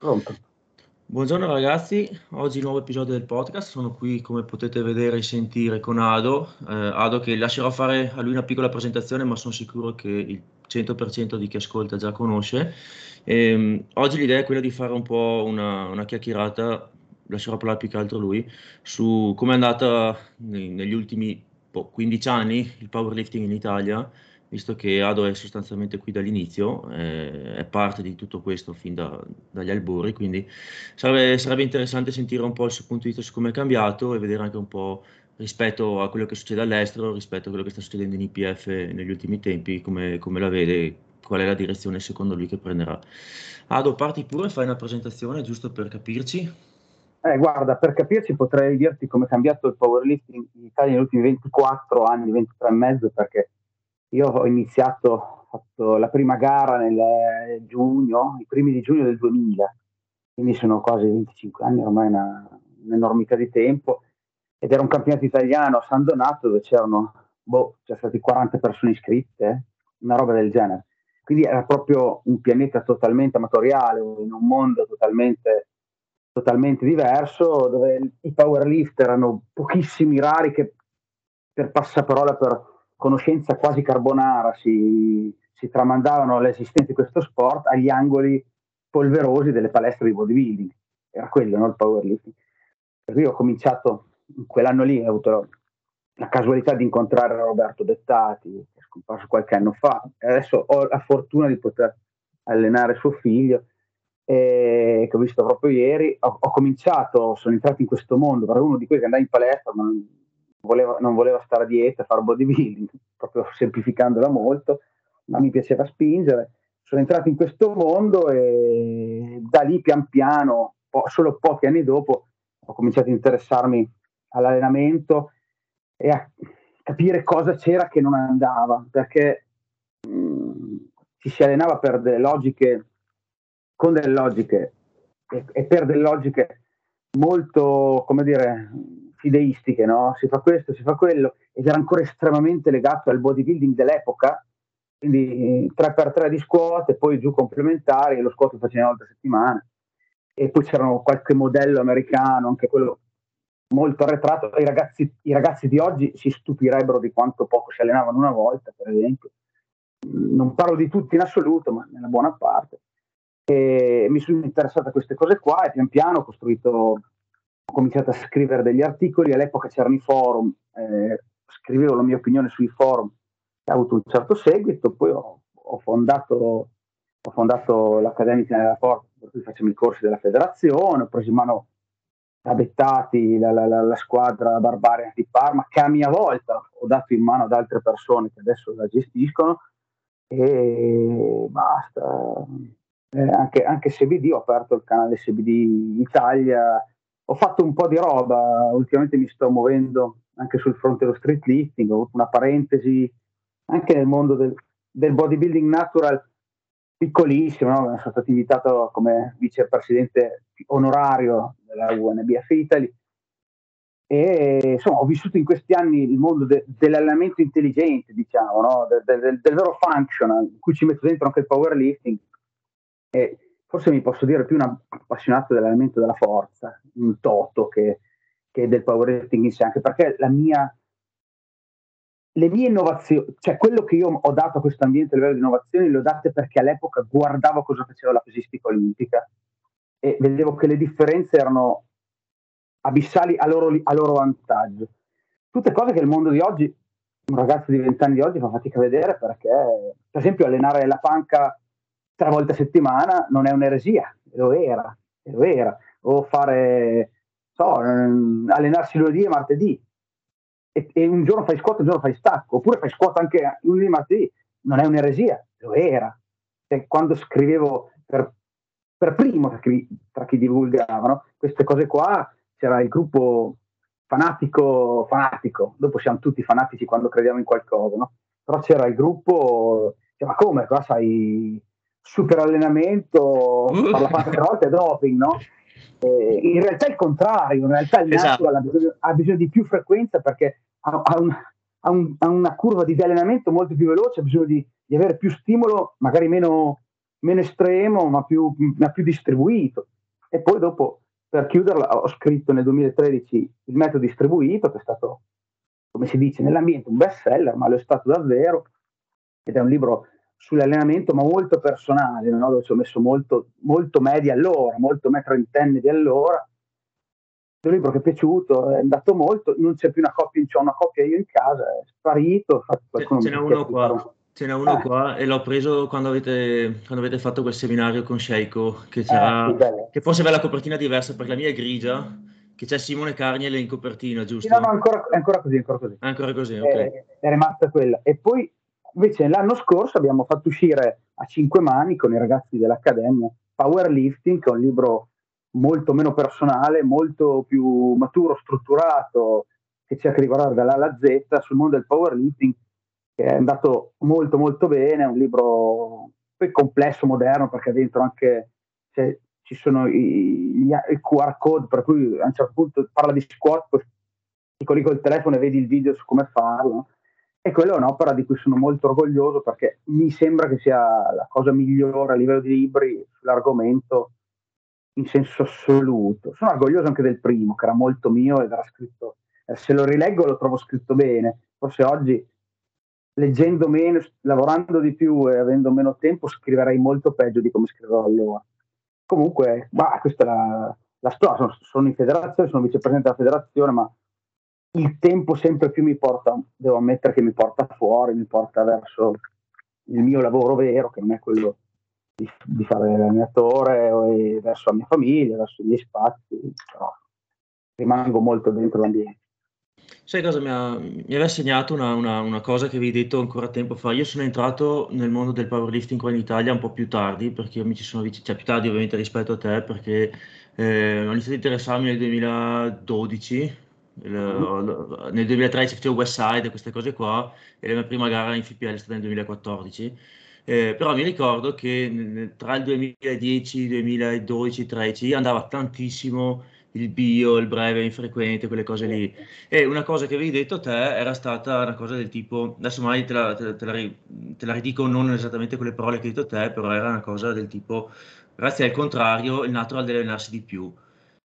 Pronto. Buongiorno ragazzi, oggi nuovo episodio del podcast, sono qui come potete vedere e sentire con Ado, eh, Ado che lascerò fare a lui una piccola presentazione ma sono sicuro che il 100% di chi ascolta già conosce. E, ehm, oggi l'idea è quella di fare un po' una, una chiacchierata, lascerò parlare più che altro lui, su come è andata negli ultimi 15 anni il powerlifting in Italia visto che Ado è sostanzialmente qui dall'inizio, eh, è parte di tutto questo fin da, dagli albori, quindi sarebbe, sarebbe, interessante sentire un po' il suo punto di vista su come è cambiato e vedere anche un po' rispetto a quello che succede all'estero, rispetto a quello che sta succedendo in IPF negli ultimi tempi, come, come la vede, qual è la direzione secondo lui che prenderà. Ado, parti pure, fai una presentazione giusto per capirci. Eh, guarda, per capirci potrei dirti come è cambiato il powerlifting in Italia negli ultimi 24 anni, 23 e mezzo, perché io ho iniziato, fatto la prima gara nel eh, giugno, i primi di giugno del 2000, quindi sono quasi 25 anni, ormai una, un'enormità di tempo, ed era un campionato italiano a San Donato dove c'erano, boh, c'erano state 40 persone iscritte, una roba del genere. Quindi era proprio un pianeta totalmente amatoriale, in un mondo totalmente, totalmente diverso, dove i powerlift erano pochissimi rari che per passaparola, per conoscenza quasi carbonara si, si tramandavano l'esistenza di questo sport agli angoli polverosi delle palestre di bodybuilding. Era quello, no? il powerlifting. Per cui ho cominciato in quell'anno lì, ho avuto la casualità di incontrare Roberto Dettati, che è scomparso qualche anno fa, adesso ho la fortuna di poter allenare suo figlio, eh, che ho visto proprio ieri. Ho, ho, cominciato, sono entrato in questo mondo, era uno di quelli che andava in palestra, ma non, voleva, non voleva stare a dieta, fare bodybuilding, proprio semplificandola molto, ma mi piaceva spingere. Sono entrato in questo mondo e da lì pian piano, po- solo pochi anni dopo, ho cominciato a interessarmi all'allenamento e a capire cosa c'era che non andava, perché mm, ci si allenava per delle logiche, con delle logiche e, e per delle logiche molto, come dire, fideistiche, no? Si fa questo, si fa quello, ed era ancora estremamente legato al bodybuilding dell'epoca, quindi 3x3 di squat e poi giù complementari, lo squat lo facevo una volta a settimana. E poi c'era qualche modello americano, anche quello molto arretrato. I ragazzi, I ragazzi di oggi si stupirebbero di quanto poco si allenavano una volta, per esempio. Non parlo di tutti in assoluto, ma nella buona parte. E mi sono interessato a queste cose qua e pian piano ho costruito ho cominciato a scrivere degli articoli, all'epoca c'erano i forum, eh, scrivevo la mia opinione sui forum, ha avuto un certo seguito, poi ho, ho, fondato, ho fondato l'Accademia della Forza, per cui facciamo i corsi della federazione, ho preso in mano da Bettati la, la, la, la squadra Barbaria di Parma, che a mia volta ho dato in mano ad altre persone che adesso la gestiscono e basta. Eh, anche, anche SBD, ho aperto il canale SBD Italia, ho fatto un po' di roba, ultimamente mi sto muovendo anche sul fronte dello street lifting, ho avuto una parentesi anche nel mondo del, del bodybuilding natural piccolissimo, no? sono stato invitato come vicepresidente onorario della UNBF Italy e insomma ho vissuto in questi anni il mondo de, dell'allenamento intelligente, diciamo, no? del, del, del, vero functional, in cui ci metto dentro anche il powerlifting e forse mi posso dire più un appassionato dell'allenamento della forza, un toto che, che del powerlifting in sé, anche perché la mia, le mie innovazioni, cioè quello che io ho dato a questo ambiente a livello di innovazioni, le ho date perché all'epoca guardavo cosa faceva la pesistica olimpica e vedevo che le differenze erano abissali a loro, a loro vantaggio. Tutte cose che il mondo di oggi, un ragazzo di 20 anni di oggi fa fatica a vedere perché, per esempio, allenare la panca tre volte a settimana non è un'eresia, lo era, lo era. O fare, so, mm, allenarsi lunedì e martedì. E, e, un giorno fai squat, un giorno fai stacco, oppure fai squat anche lunedì e martedì, non è un'eresia, lo era. E quando scrivevo per, per primo tra chi, tra chi divulgavano queste cose qua, c'era il gruppo fanatico, fanatico, dopo siamo tutti fanatici quando crediamo in qualcosa, no? Però c'era il gruppo, cioè, ma come, qua sai super allenamento, uh. parla tante volte doping, no? Eh, in realtà è il contrario, in realtà il esatto. ha, bisogno, ha, bisogno, di più frequenza perché ha, ha, un, un, ha, una curva di allenamento molto più veloce, ha bisogno di, di avere più stimolo, magari meno, meno estremo, ma più, ma più distribuito. E poi dopo, per chiuderla, ho scritto nel 2013 il metodo distribuito, che è stato, come si dice, nell'ambiente un best seller, ma lo è stato davvero, ed è un libro sull'allenamento, ma molto personale, no? dove ci ho messo molto, molto media all'ora, molto metro intenne di allora. È un libro che è piaciuto, è andato molto, non c'è più una coppia, c'ho una coppia io in casa, è sparito. Ce n'è uno qua. Ce n'è uno eh. qua e l'ho preso quando avete, quando avete, fatto quel seminario con Sheiko, che, eh, che forse aveva la copertina diversa perché la mia è grigia, che c'è Simone Carniel in copertina, giusto? no, no, ancora, è ancora così, ancora così. Ancora così, ok. È, è rimasta quella. E poi Invece l'anno scorso abbiamo fatto uscire a cinque mani con i ragazzi dell'Accademia Powerlifting, che è un libro molto meno personale, molto più maturo, strutturato, che cerca di guardare dall'A alla Z sul mondo del powerlifting, che è andato molto molto bene, è un libro complesso, moderno, perché dentro anche cioè, ci sono i, i, QR code, per cui a un certo punto parla di squat, poi ti colleghi col telefono e vedi il video su come farlo. E quella è un'opera di cui sono molto orgoglioso perché mi sembra che sia la cosa migliore a livello di libri sull'argomento in senso assoluto. Sono orgoglioso anche del primo, che era molto mio ed era scritto, eh, se lo rileggo lo trovo scritto bene. Forse oggi, leggendo meno, lavorando di più e avendo meno tempo, scriverei molto peggio di come scrivevo allora. Comunque, bah, questa è la, la storia. Sono, sono in federazione, sono vicepresidente della federazione, ma il tempo sempre più mi porta, devo ammettere che mi porta fuori, mi porta verso il mio lavoro vero, che non è quello di, di fare l'allenatore, verso la mia famiglia, verso i miei spazi, però rimango molto dentro l'ambiente. Sai cosa mi, ha, mi aveva segnato una, una, una, cosa che vi detto ancora tempo fa? Io sono entrato nel mondo del powerlifting qua in Italia un po' più tardi, perché io mi ci sono vicino, cioè più tardi ovviamente rispetto a te, perché eh, ho iniziato a interessarmi nel 2012, nel 2013 facevo West Side e queste cose qua e la mia prima gara in FPL è stata nel 2014 eh, però mi ricordo che tra il 2010, 2012, 2013 andava tantissimo il bio, il breve, infrequente, quelle cose lì. E una cosa che avevi detto te era stata una cosa del tipo, adesso mai te la, te, te la, te la ridico non esattamente quelle parole che hai detto te, però era una cosa del tipo, grazie al contrario, il natural deve allenarsi di più.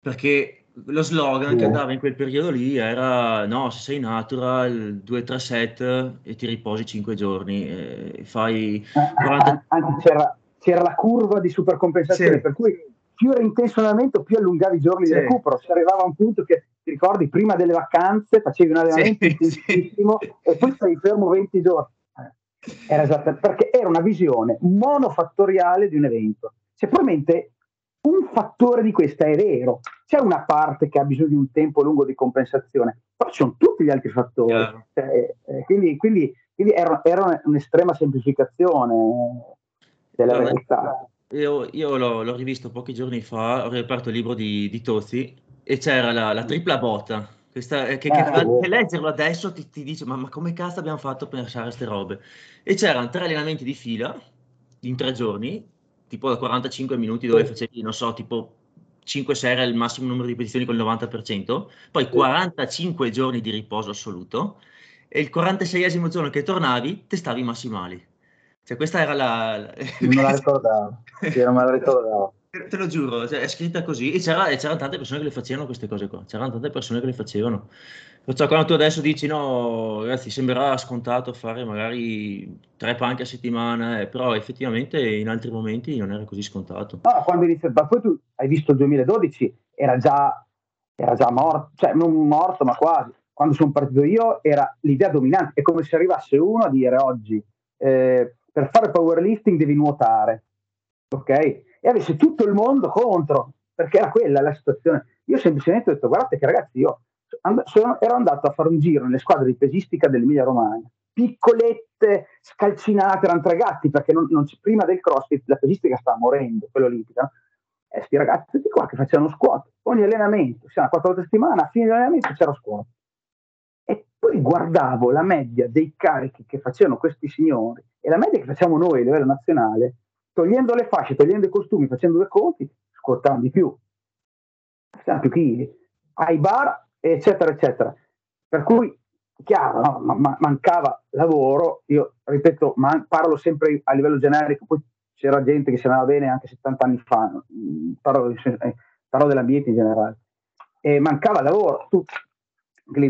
Perché lo slogan che andava in quel periodo lì era no, se sei natural, 2-3 set e ti riposi 5 giorni e fai 40... Eh, anche c'era, c'era, la curva di supercompensazione, sì. per cui più era intenso l'allenamento, più allungavi i giorni sì. di recupero. Si arrivava a un punto che ti ricordi, prima delle vacanze facevi un allenamento sì, intensissimo e poi stai fermo 20 giorni. Eh, era esatto, perché era una visione monofattoriale di un evento. Cioè, probabilmente un fattore di questa è vero, c'è una parte che ha bisogno di un tempo lungo di compensazione, però ci sono tutti gli altri fattori. Cioè, eh, quindi, quindi, quindi era, era, un'estrema semplificazione della allora, realtà. Io, io l'ho, l'ho, rivisto pochi giorni fa, ho riaperto il libro di, di Tozzi e c'era la, la tripla botta. Questa, eh, che, che, eh, che, leggerlo adesso ti, ti dice: ma, ma, come cazzo abbiamo fatto per lasciare queste robe? E c'erano tre allenamenti di fila in tre giorni tipo da 45 minuti dove facevi, non so, tipo 5 serie al massimo numero di ripetizioni con il 90%, poi 45 giorni di riposo assoluto e il 46esimo giorno che tornavi testavi i massimali. Cioè questa era la... Non me la ricordavo, sì, non me la ricordavo. Te lo giuro, cioè, è scritta così e, c'era, e c'erano tante persone che le facevano queste cose qua, c'erano tante persone che le facevano. Perciò quando tu adesso dici no, ragazzi, sembrerà scontato fare magari tre panche a settimana, eh, però effettivamente in altri momenti non era così scontato. No, quando inizia, ma poi tu hai visto il 2012, era già, era già morto, cioè non morto, ma quasi. Quando sono partito io era l'idea dominante, è come se arrivasse uno a dire oggi, eh, per fare powerlifting devi nuotare, ok? E avesse tutto il mondo contro, perché era quella la situazione. Io semplicemente ho detto, guardate che ragazzi, io and- sono, ero andato a fare un giro nelle squadre di pesistica dell'Emilia Romagna, piccolette, scalcinate, erano tre gatti, perché non, non prima del crossfit la pesistica stava morendo, quella olimpica. E sti ragazzi tutti qua che facevano squat, ogni allenamento, siamo quattro volte a settimana, a fine dell'allenamento c'era squat. E poi guardavo la media dei carichi che facevano questi signori e la media che facciamo noi a livello nazionale, togliendo le fasce, togliendo i costumi, facendo due conti, squattavano di più. Facevano più chili. Ai bar eccetera, eccetera. Per cui, chiaro, no? ma, ma, mancava lavoro, io ripeto, man- parlo sempre a livello generico, poi c'era gente che si andava bene anche 70 anni fa, mm, parlo, eh, parlo dell'ambiente in generale, e mancava lavoro. Tu,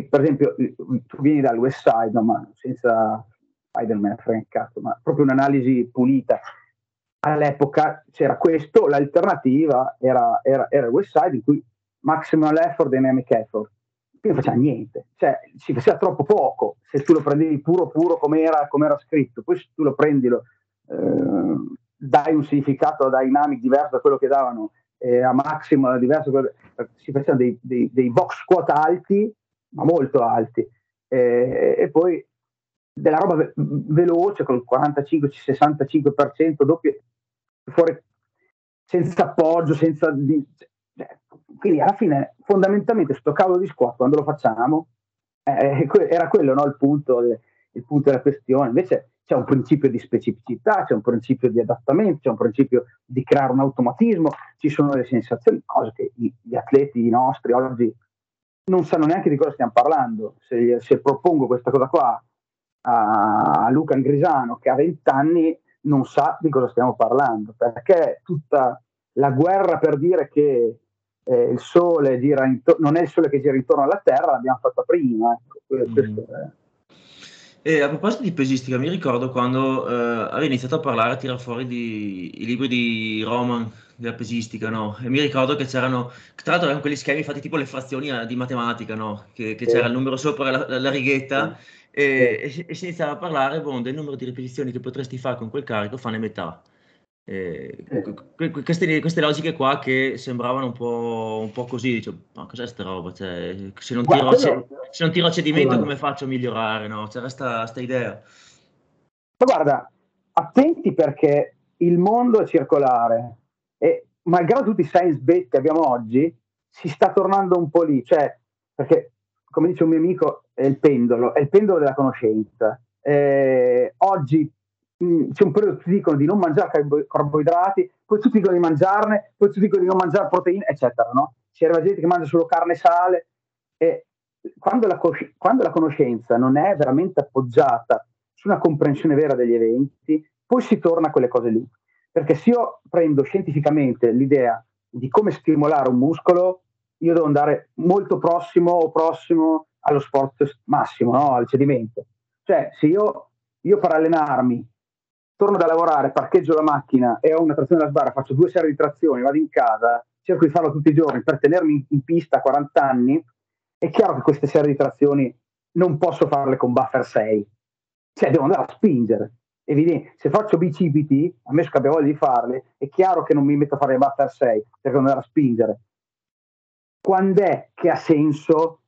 per esempio, tu vieni dal West Side, no, ma senza Spider-Man, cazzo, ma proprio un'analisi pulita. All'epoca c'era questo, l'alternativa era, era, era West Side in cui maximal effort dynamic effort. Qui non faceva niente, cioè si faceva troppo poco. Se tu lo prendevi puro puro come era, scritto, poi se tu lo prendi, lo, eh, dai un significato a Dynamic diverso da quello che davano eh, a Maximo diverso, si facevano dei, dei, dei, box quota alti, ma molto alti, eh, e poi della roba ve- veloce con il 45-65% doppio, fuori senza appoggio, senza... Di, cioè, quindi alla fine fondamentalmente sto cavolo di squat quando lo facciamo eh, era quello no, il, punto, il punto della questione invece c'è un principio di specificità, c'è un principio di adattamento, c'è un principio di creare un automatismo, ci sono le sensazioni, cose che gli atleti nostri oggi non sanno neanche di cosa stiamo parlando. Se, se propongo questa cosa qua a Luca Angrisano che ha 20 anni non sa di cosa stiamo parlando, perché tutta la guerra per dire che eh, il sole gira intorno, non è il sole che gira intorno alla Terra, l'abbiamo fatta prima. Ecco, questo mm. è. E a proposito di pesistica, mi ricordo quando eh, avevi iniziato a parlare, a tirare fuori di, i libri di Roman della pesistica, no? E mi ricordo che c'erano, tra l'altro erano quegli schemi fatti tipo le frazioni eh, di matematica, no? Che, che sì. c'era il numero sopra la, la righetta sì. E, e, si iniziava a parlare bon, del numero di ripetizioni che potresti fare con quel carico, fane metà. Eh, queste, queste, logiche qua che sembravano un po', un po così, dicevo, ma cos'è sta roba? Cioè, se, non tiro, se, se, non tiro, a cedimento come faccio a migliorare? No? C'era questa idea. Ma guarda, attenti perché il mondo è circolare e malgrado tutti i science bet che abbiamo oggi, si sta tornando un po' lì, cioè, perché come dice un mio amico, è il pendolo, è il pendolo della conoscenza. Eh, oggi Mm, c'è un periodo che ti dicono di non mangiare carboidrati, poi tutti dicono di mangiarne, poi tutti dicono di non mangiare proteine, eccetera. No? C'è la gente che mangia solo carne e sale. E quando la, quando la conoscenza non è veramente appoggiata su una comprensione vera degli eventi, poi si torna a quelle cose lì. Perché se io prendo scientificamente l'idea di come stimolare un muscolo, io devo andare molto prossimo o prossimo allo sport massimo, no? al cedimento. Cioè, se io, io per allenarmi torno da lavorare, parcheggio la macchina e ho una trazione da sbarra, faccio due serie di trazioni, vado in casa, cerco di farlo tutti i giorni per tenermi in pista a 40 anni, è chiaro che queste serie di trazioni non posso farle con buffer 6, cioè devo andare a spingere. Evidente, se faccio bicipiti, ammesso che abbia voglia di farle, è chiaro che non mi metto a fare buffer 6 perché devo andare a spingere. Quando è che ha senso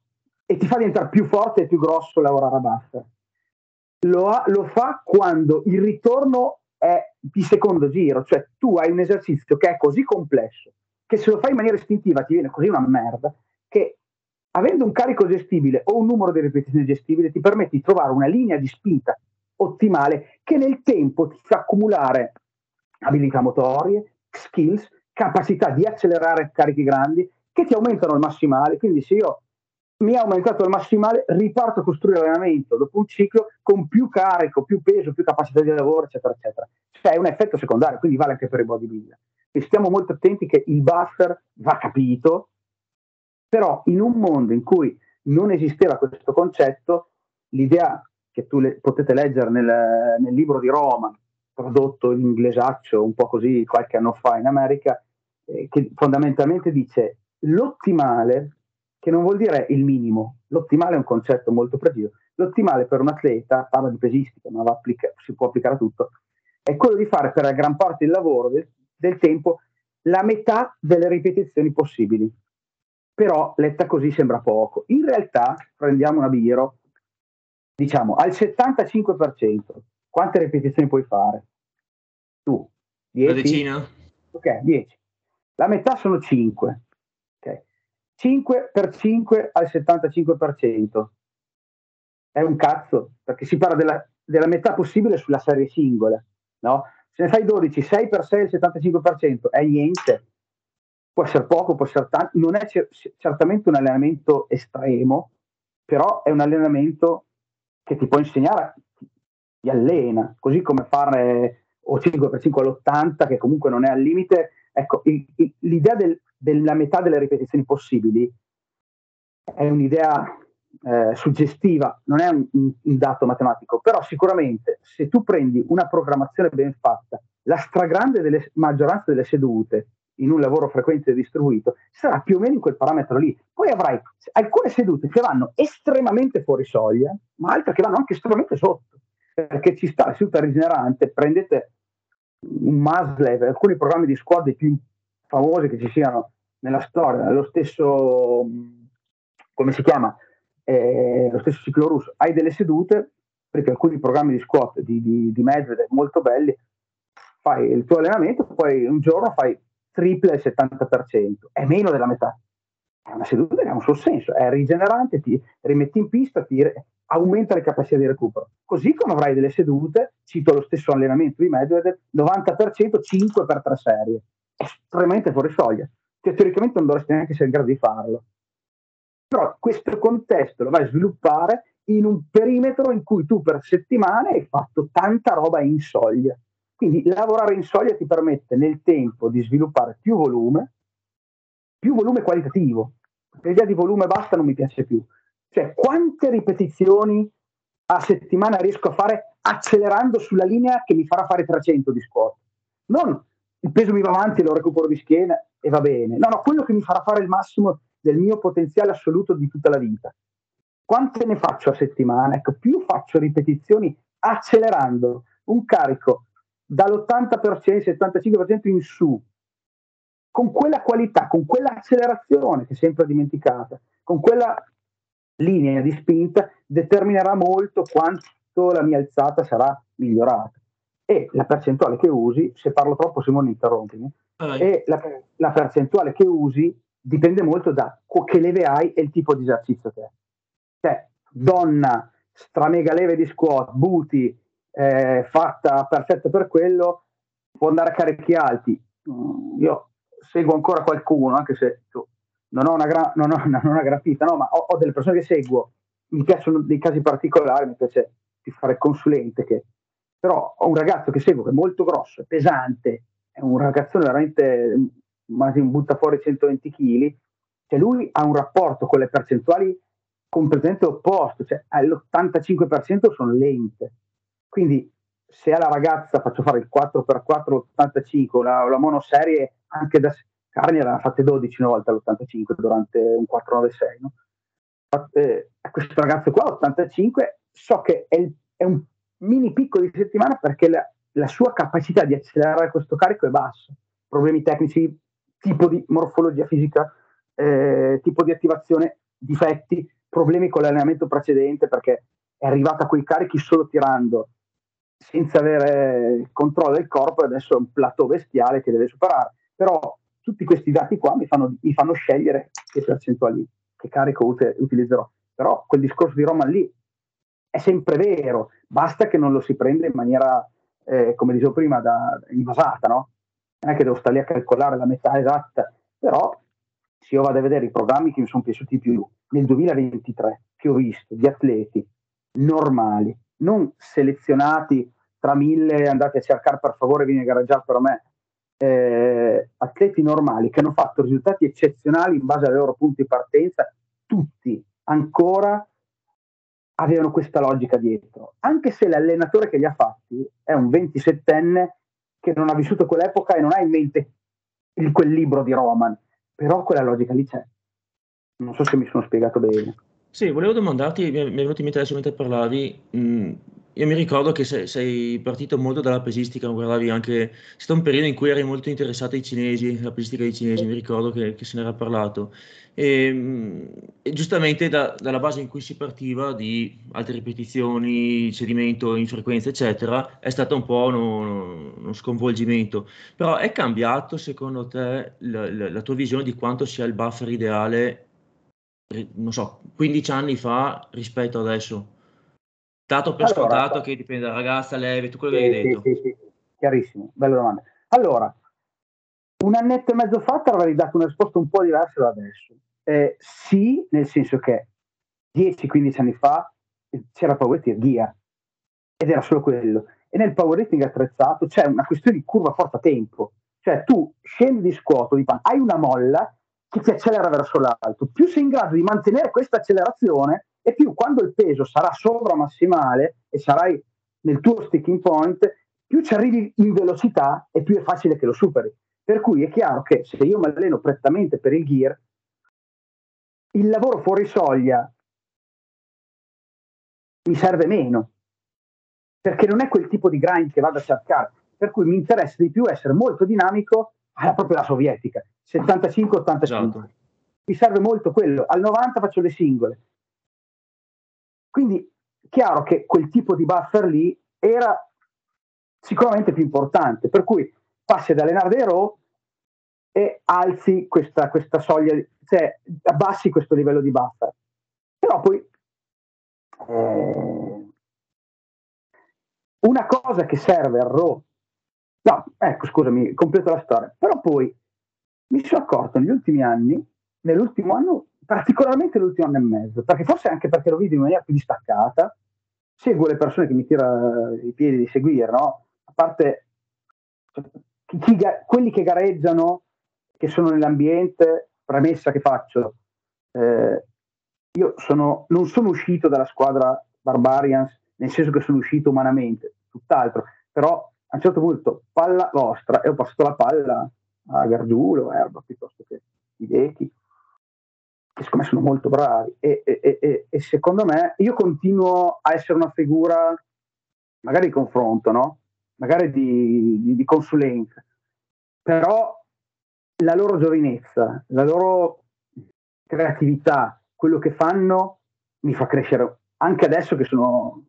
e ti fa diventare più forte e più grosso lavorare a buffer? lo, lo fa quando il ritorno è di secondo giro, cioè tu hai un esercizio che è così complesso che se lo fai in maniera istintiva ti viene così una merda che avendo un carico gestibile o un numero di ripetizioni gestibile ti permette di trovare una linea di spinta ottimale che nel tempo ti fa accumulare abilità motorie, skills, capacità di accelerare carichi grandi che ti aumentano il massimale. Quindi se io mi ha aumentato il massimale, riparto a costruire l'allenamento dopo un ciclo con più carico, più peso, più capacità di lavoro, eccetera, eccetera. Cioè è un effetto secondario, quindi vale anche per i bodybuilder. E stiamo molto attenti che il buffer va capito, però in un mondo in cui non esisteva questo concetto, l'idea che tu le, potete leggere nel, nel libro di Roma, tradotto in inglesaccio un po' così qualche anno fa in America, eh, che fondamentalmente dice l'ottimale che non vuol dire il minimo. L'ottimale è un concetto molto preciso. L'ottimale per un atleta, parla di pesistica, ma applica, si può applicare a tutto, è quello di fare per la gran parte del lavoro, del, del tempo, la metà delle ripetizioni possibili. Però letta così sembra poco. In realtà, prendiamo una biro, diciamo al 75%, quante ripetizioni puoi fare? Tu? 10? Una decina? Ok, 10. La metà sono 5. 5 per 5 al 75%. È un cazzo, perché si parla della, della metà possibile sulla serie singola, no? Se ne fai 12, 6 per 6 al 75% è niente. Può essere poco, può essere tanto. Non è c- certamente un allenamento estremo, però è un allenamento che ti può insegnare, ti allena, così come fare o 5x5 all'80 che comunque non è al limite, ecco, il, il, l'idea del, della metà delle ripetizioni possibili è un'idea eh, suggestiva, non è un, un, dato matematico, però sicuramente se tu prendi una programmazione ben fatta, la stragrande delle, maggioranza delle sedute in un lavoro frequente e distribuito sarà più o meno in quel parametro lì. Poi avrai alcune sedute che vanno estremamente fuori soglia, ma altre che vanno anche estremamente sotto, perché ci sta la seduta rigenerante, prendete un Maslev, alcuni programmi di squad più famosi che ci siano nella storia, lo stesso, come si chiama, eh, lo stesso ciclo russo, hai delle sedute, perché alcuni programmi di squat di, di, di Medvedev molto belli, fai il tuo allenamento, poi un giorno fai triple il 70%, è meno della metà. È una seduta che ha un suo senso, è rigenerante, ti rimetti in pista, ti aumenta le capacità di recupero. Così come avrai delle sedute, cito lo stesso allenamento di Medvedev, 90% 5 per 3 serie, estremamente fuori soglia, che teoricamente non dovresti neanche essere in grado di farlo. Però questo contesto lo vai a sviluppare in un perimetro in cui tu per settimane hai fatto tanta roba in soglia. Quindi lavorare in soglia ti permette nel tempo di sviluppare più volume, più volume qualitativo. L'idea di volume basta non mi piace più. Cioè, quante ripetizioni a settimana riesco a fare accelerando sulla linea che mi farà fare 300 di squat? Non il peso mi va avanti e lo recupero di schiena e va bene. No, no, quello che mi farà fare il massimo del mio potenziale assoluto di tutta la vita. Quante ne faccio a settimana? Ecco, più faccio ripetizioni accelerando un carico dall'80%, 75% in su, con quella qualità, con quell'accelerazione che è sempre dimenticata, con quella linea di spinta, determinerà molto quanto la mia alzata sarà migliorata. E la percentuale che usi, se parlo troppo Simone interrompimi, ah, e la, la, percentuale che usi dipende molto da che leve hai e il tipo di esercizio che è. Cioè, donna, stramega leve di squat, booty, eh, fatta perfetta per quello, può andare a carichi alti. Mm, io seguo ancora qualcuno, anche se tu, non ho una, gra- non ho, non ho una grafita, no, ma ho, ho, delle persone che seguo, mi piacciono dei casi particolari, mi piace più fare consulente, che, però ho un ragazzo che seguo che è molto grosso, è pesante, è un ragazzone veramente, ma si butta fuori 120 kg, cioè lui ha un rapporto con le percentuali completamente opposto, cioè l'85% sono lente, quindi se alla ragazza faccio fare il 4x4 85, la, la monoserie anche da Carni aveva fatte 12 una volta all'85 durante un 496, no? Eh, questo ragazzo qua 85 so che è, il, è, un mini picco di settimana perché la, la, sua capacità di accelerare questo carico è bassa problemi tecnici tipo di morfologia fisica eh, tipo di attivazione difetti problemi con l'allenamento precedente perché è arrivata a quei carichi solo tirando senza avere controllo del corpo, adesso è un plateau bestiale che deve superare. Però tutti questi dati qua mi fanno, mi fanno scegliere che percentuali, che carico ut- utilizzerò. Però quel discorso di Roma lì è sempre vero, basta che non lo si prenda in maniera, eh, come dicevo prima, da, invasata, no? Non è che devo stare lì a calcolare la metà esatta, però se io vado a vedere i programmi che mi sono piaciuti più nel 2023, che ho visto di atleti normali, non selezionati tra mille, andate a cercare per favore, vieni a gareggiare per me, eh, atleti normali che hanno fatto risultati eccezionali in base ai loro punti di partenza, tutti ancora avevano questa logica dietro, anche se l'allenatore che li ha fatti è un 27enne che non ha vissuto quell'epoca e non ha in mente il, quel libro di Roman, però quella logica lì c'è. Non so se mi sono spiegato bene. Sì, volevo domandarti, mi è, venuto in mente adesso mentre parlavi, mh, mm, io mi ricordo che sei, sei partito molto dalla pesistica, guardavi anche, è stato un periodo in cui eri molto interessato ai cinesi, la pesistica dei cinesi, mi ricordo che, che se ne era parlato. E, mm, e giustamente da, dalla base in cui si partiva di altre ripetizioni, cedimento in frequenza, eccetera, è stato un po' uno, uno sconvolgimento. Però è cambiato secondo te la, la, la tua visione di quanto sia il buffer ideale non so, 15 anni fa rispetto adesso? Dato per allora, scontato che dipende dalla ragazza, leve, tu quello che hai detto. Sì, sì, sì, chiarissimo, bella domanda. Allora, un annetto e mezzo fa ti avrei dato una risposta un po' diversa da adesso. Eh, sì, nel senso che 10-15 anni fa c'era Power Tier Gear ed era solo quello. e nel powerlifting attrezzato c'è una questione di curva forza-tempo, cioè tu scendi di scuoto, di pan, hai una molla che ti accelera verso l'alto, più sei in grado di mantenere questa accelerazione e più quando il peso sarà sovra massimale e sarai nel tuo sticking point, più ci arrivi in velocità e più è facile che lo superi. Per cui è chiaro che se io mi alleno prettamente per il gear, il lavoro fuori soglia mi serve meno, perché non è quel tipo di grind che vado a cercare, per cui mi interessa di più essere molto dinamico alla proprio la sovietica, 75-85. Esatto. Mi serve molto quello, al 90 faccio le singole. Quindi chiaro che quel tipo di buffer lì era sicuramente più importante, per cui passi ad allenare dei row e alzi questa, questa soglia, cioè abbassi questo livello di buffer. Però poi eh, una cosa che serve al RAW, no, ecco scusami, completo la storia, però poi mi sono accorto negli ultimi anni, nell'ultimo anno, particolarmente l'ultimo anno e mezzo, perché forse anche perché lo vedo in maniera più distaccata, seguo le persone che mi tirano i piedi di seguire, no? A parte chi, chi, quelli che gareggiano, che sono nell'ambiente, premessa che faccio, eh, io sono, non sono uscito dalla squadra Barbarians nel senso che sono uscito umanamente, tutt'altro, però a un certo punto palla vostra e ho passato la palla a Gargiulo, Erba piuttosto che i Vecchi, che secondo me sono molto bravi e, e, e, e, secondo me io continuo a essere una figura magari di confronto, no? magari di, di, di consulenza, però la loro giovinezza, la loro creatività, quello che fanno mi fa crescere anche adesso che sono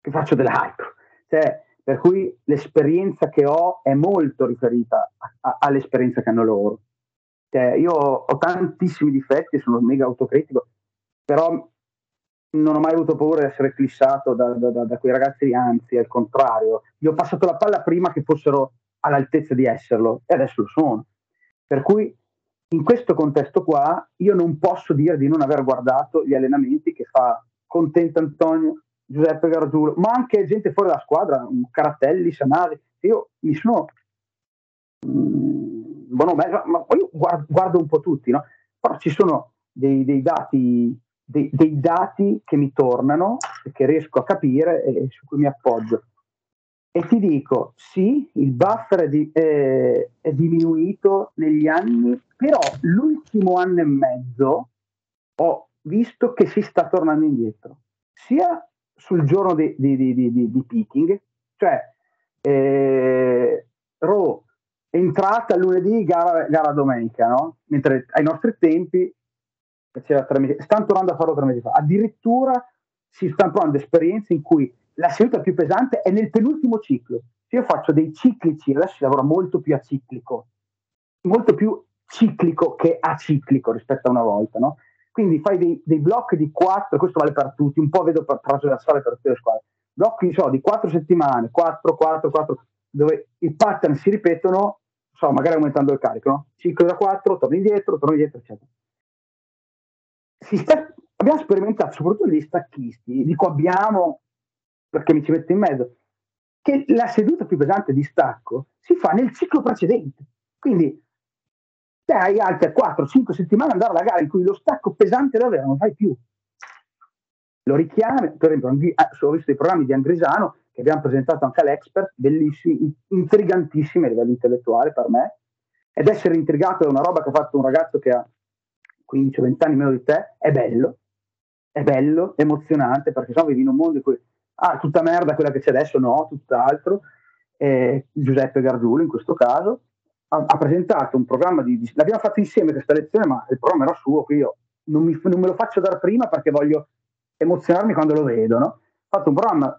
che faccio dell'altro. Cioè, per cui l'esperienza che ho è molto riferita a, a, all'esperienza che hanno loro. Cioè, io ho tantissimi difetti, sono mega autocritico, però non ho mai avuto paura di essere clissato da, da, da, da, quei ragazzi, anzi, al contrario. Gli ho passato la palla prima che fossero all'altezza di esserlo e adesso lo sono. Per cui in questo contesto qua io non posso dire di non aver guardato gli allenamenti che fa Contento Antonio, Giuseppe Gargiulo, ma anche gente fuori dalla squadra, Caratelli, Sanari. Io mi sono. Mm, buono, ma poi guardo, guardo, un po' tutti, no? Però ci sono dei, dei dati. Dei, dei, dati che mi tornano che riesco a capire e su cui mi appoggio. E ti dico, sì, il buffer è, di, è, è diminuito negli anni, però l'ultimo anno e mezzo ho visto che si sta tornando indietro, sia sul giorno di, di, di picking, cioè eh, Raw entrata lunedì, gara, gara domenica, no? mentre ai nostri tempi mesi, stanno tornando a farlo tre mesi fa, addirittura si stanno provando esperienze in cui la seduta più pesante è nel penultimo ciclo. Io faccio dei ciclici, adesso si lavora molto più aciclico, molto più ciclico che aciclico rispetto a una volta, no? Quindi fai dei, dei blocchi di quattro, questo vale per tutti, un po' vedo per trasversale per tutte le squadre, blocchi so, di quattro settimane, quattro, quattro, quattro, dove i pattern si ripetono, so, magari aumentando il carico, no? ciclo da quattro, torno indietro, torno indietro, eccetera. Sta, abbiamo sperimentato soprattutto gli stacchisti, dico abbiamo perché mi ci metto in mezzo, che la seduta più pesante di stacco si fa nel ciclo precedente. Quindi te hai altre 4-5 settimane andare alla gara in cui lo stacco pesante davvero non fai più. Lo richiami, per esempio, ho visto i programmi di Angrisano che abbiamo presentato anche all'Expert, bellissimi, intrigantissimi a livello intellettuale per me, ed essere intrigato da una roba che ha fatto un ragazzo che ha 15-20 anni meno di te, è bello, è bello, emozionante, perché so, vivi in un mondo in cui, ah, tutta merda quella che c'è adesso, no, tutt'altro, eh, Giuseppe Gargiulo in questo caso, ha, ha, presentato un programma di, di, l'abbiamo fatto insieme questa lezione, ma il programma era suo, quindi io non, mi, non me lo faccio dare prima perché voglio emozionarmi quando lo vedo, no? Fatto un programma,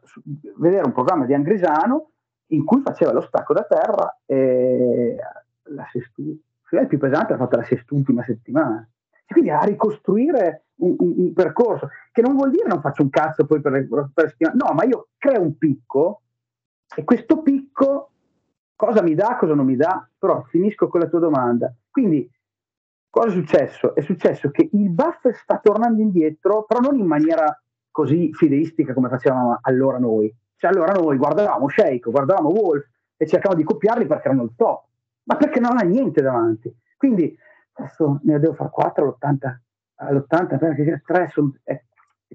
vedere un programma di Angrisano in cui faceva lo stacco da terra e la sestu- il più pesante l'ha fatta la sest'ultima settimana. E quindi a ricostruire un, un, un, percorso, che non vuol dire non faccio un cazzo poi per, per settimana, no, ma io creo un picco e questo picco cosa mi dà, cosa non mi dà, però finisco con la tua domanda. Quindi, cosa è successo? È successo che il buff sta tornando indietro, però non in maniera così fideistica come facevamo allora noi, Cioè, allora noi guardavamo Shake, guardavamo Wolf e cercavamo di copiarli perché erano il top, ma perché non ha niente davanti. Quindi adesso ne devo fare 4 all'80, all'80 perché 3 sono, eh,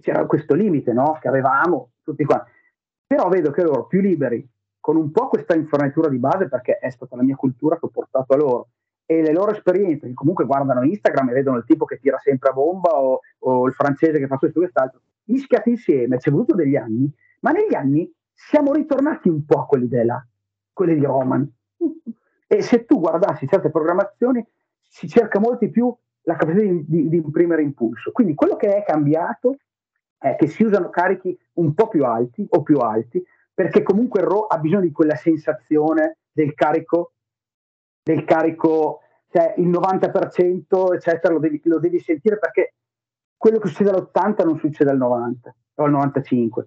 c'era questo limite no? che avevamo tutti qua. Però vedo che loro più liberi, con un po' questa infarinatura di base, perché è stata la mia cultura che ho portato a loro, e le loro esperienze, che comunque guardano Instagram e vedono il tipo che tira sempre a bomba o, o il francese che fa questo e quest'altro, mischiati insieme, ci è voluto degli anni, ma negli anni siamo ritornati un po' a quell'idea là, quelle di Roman. E se tu guardassi certe programmazioni, si cerca molto di più la capacità di, di, di imprimere impulso. Quindi quello che è cambiato è che si usano carichi un po' più alti o più alti, perché comunque il RAW ha bisogno di quella sensazione del carico, del carico, cioè il 90%, eccetera, lo devi, lo devi sentire perché quello che succede all'80 non succede al 90 o al 95.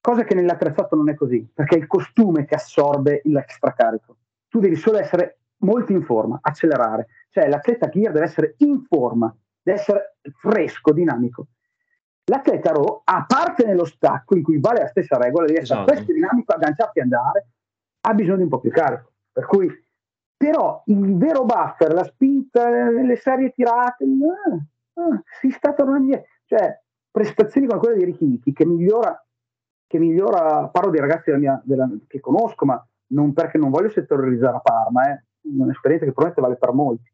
Cosa che nell'attrezzato non è così, perché è il costume che assorbe l'extra carico. Tu devi solo essere molto in forma, accelerare. Cioè l'atleta gear deve essere in forma, deve essere fresco, dinamico. L'atleta RAW, a parte nello stacco, in cui vale la stessa regola, deve essere esatto. fresco, dinamico, agganciarti e andare, ha bisogno di un po' più carico. Per cui, però, il vero buffer, la spinta, le serie tirate, ah, ah, si sta tornando indietro. Cioè, prestazioni come quelle di Rikiki, che migliora, che migliora, parlo dei ragazzi della mia, della, che conosco, ma non perché non voglio settorializzare a Parma, è eh, un'esperienza che probabilmente vale per molti.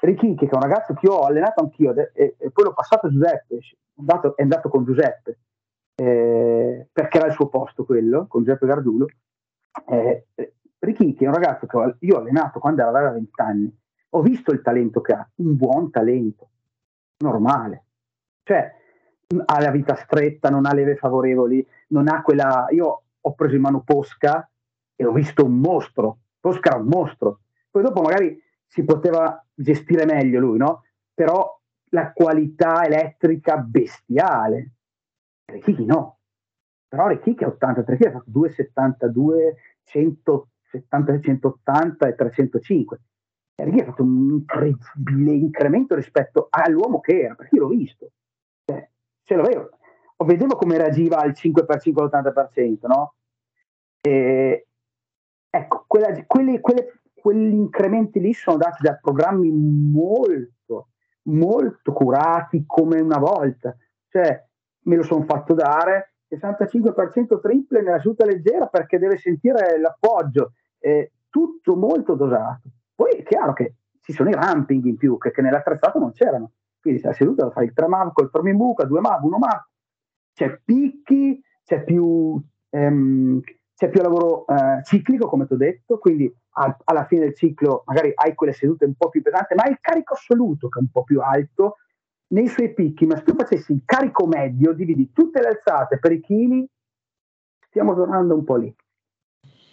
Richichi, che è un ragazzo che ho allenato anch'io, e, e poi l'ho passato a Giuseppe, è andato, è andato con Giuseppe, eh, perché era il suo posto quello, con Giuseppe Gardulo. Eh, Richichi è un ragazzo che io ho allenato quando aveva 20 anni, ho visto il talento che ha, un buon talento, normale. Cioè, ha la vita stretta, non ha leve favorevoli, non ha quella... Io ho preso in mano Posca e ho visto un mostro, Posca era un mostro. Poi dopo magari si poteva gestire meglio lui, no? Però la qualità elettrica bestiale. Rechiki no. Però Rechiki a 83 kg ha fatto 272, 170, 180 e 305. E Rechiki ha fatto un incredibile incremento rispetto all'uomo che era, perché io l'ho visto. Cioè, ce l'avevo. Vedevo come reagiva al 5x5 all'80%, no? E, ecco, quella, quelle, quelle quegli incrementi lì sono dati da programmi molto, molto curati come una volta. Cioè, me lo sono fatto dare, 65% triple nella seduta leggera perché deve sentire l'appoggio, eh, tutto molto dosato. Poi è chiaro che ci sono i ramping in più che, che nell'attrezzato non c'erano. Quindi la seduta fai il 3 MAV col fermo in buca, 2 MAV, 1 MAV, c'è picchi, c'è più ehm, c'è più lavoro eh, ciclico, come ti ho detto, quindi al, alla fine del ciclo magari hai quelle sedute un po' più pesanti, ma hai il carico assoluto che è un po' più alto nei suoi picchi, ma se tu facessi il carico medio, dividi tutte le alzate per i chili, stiamo tornando un po' lì.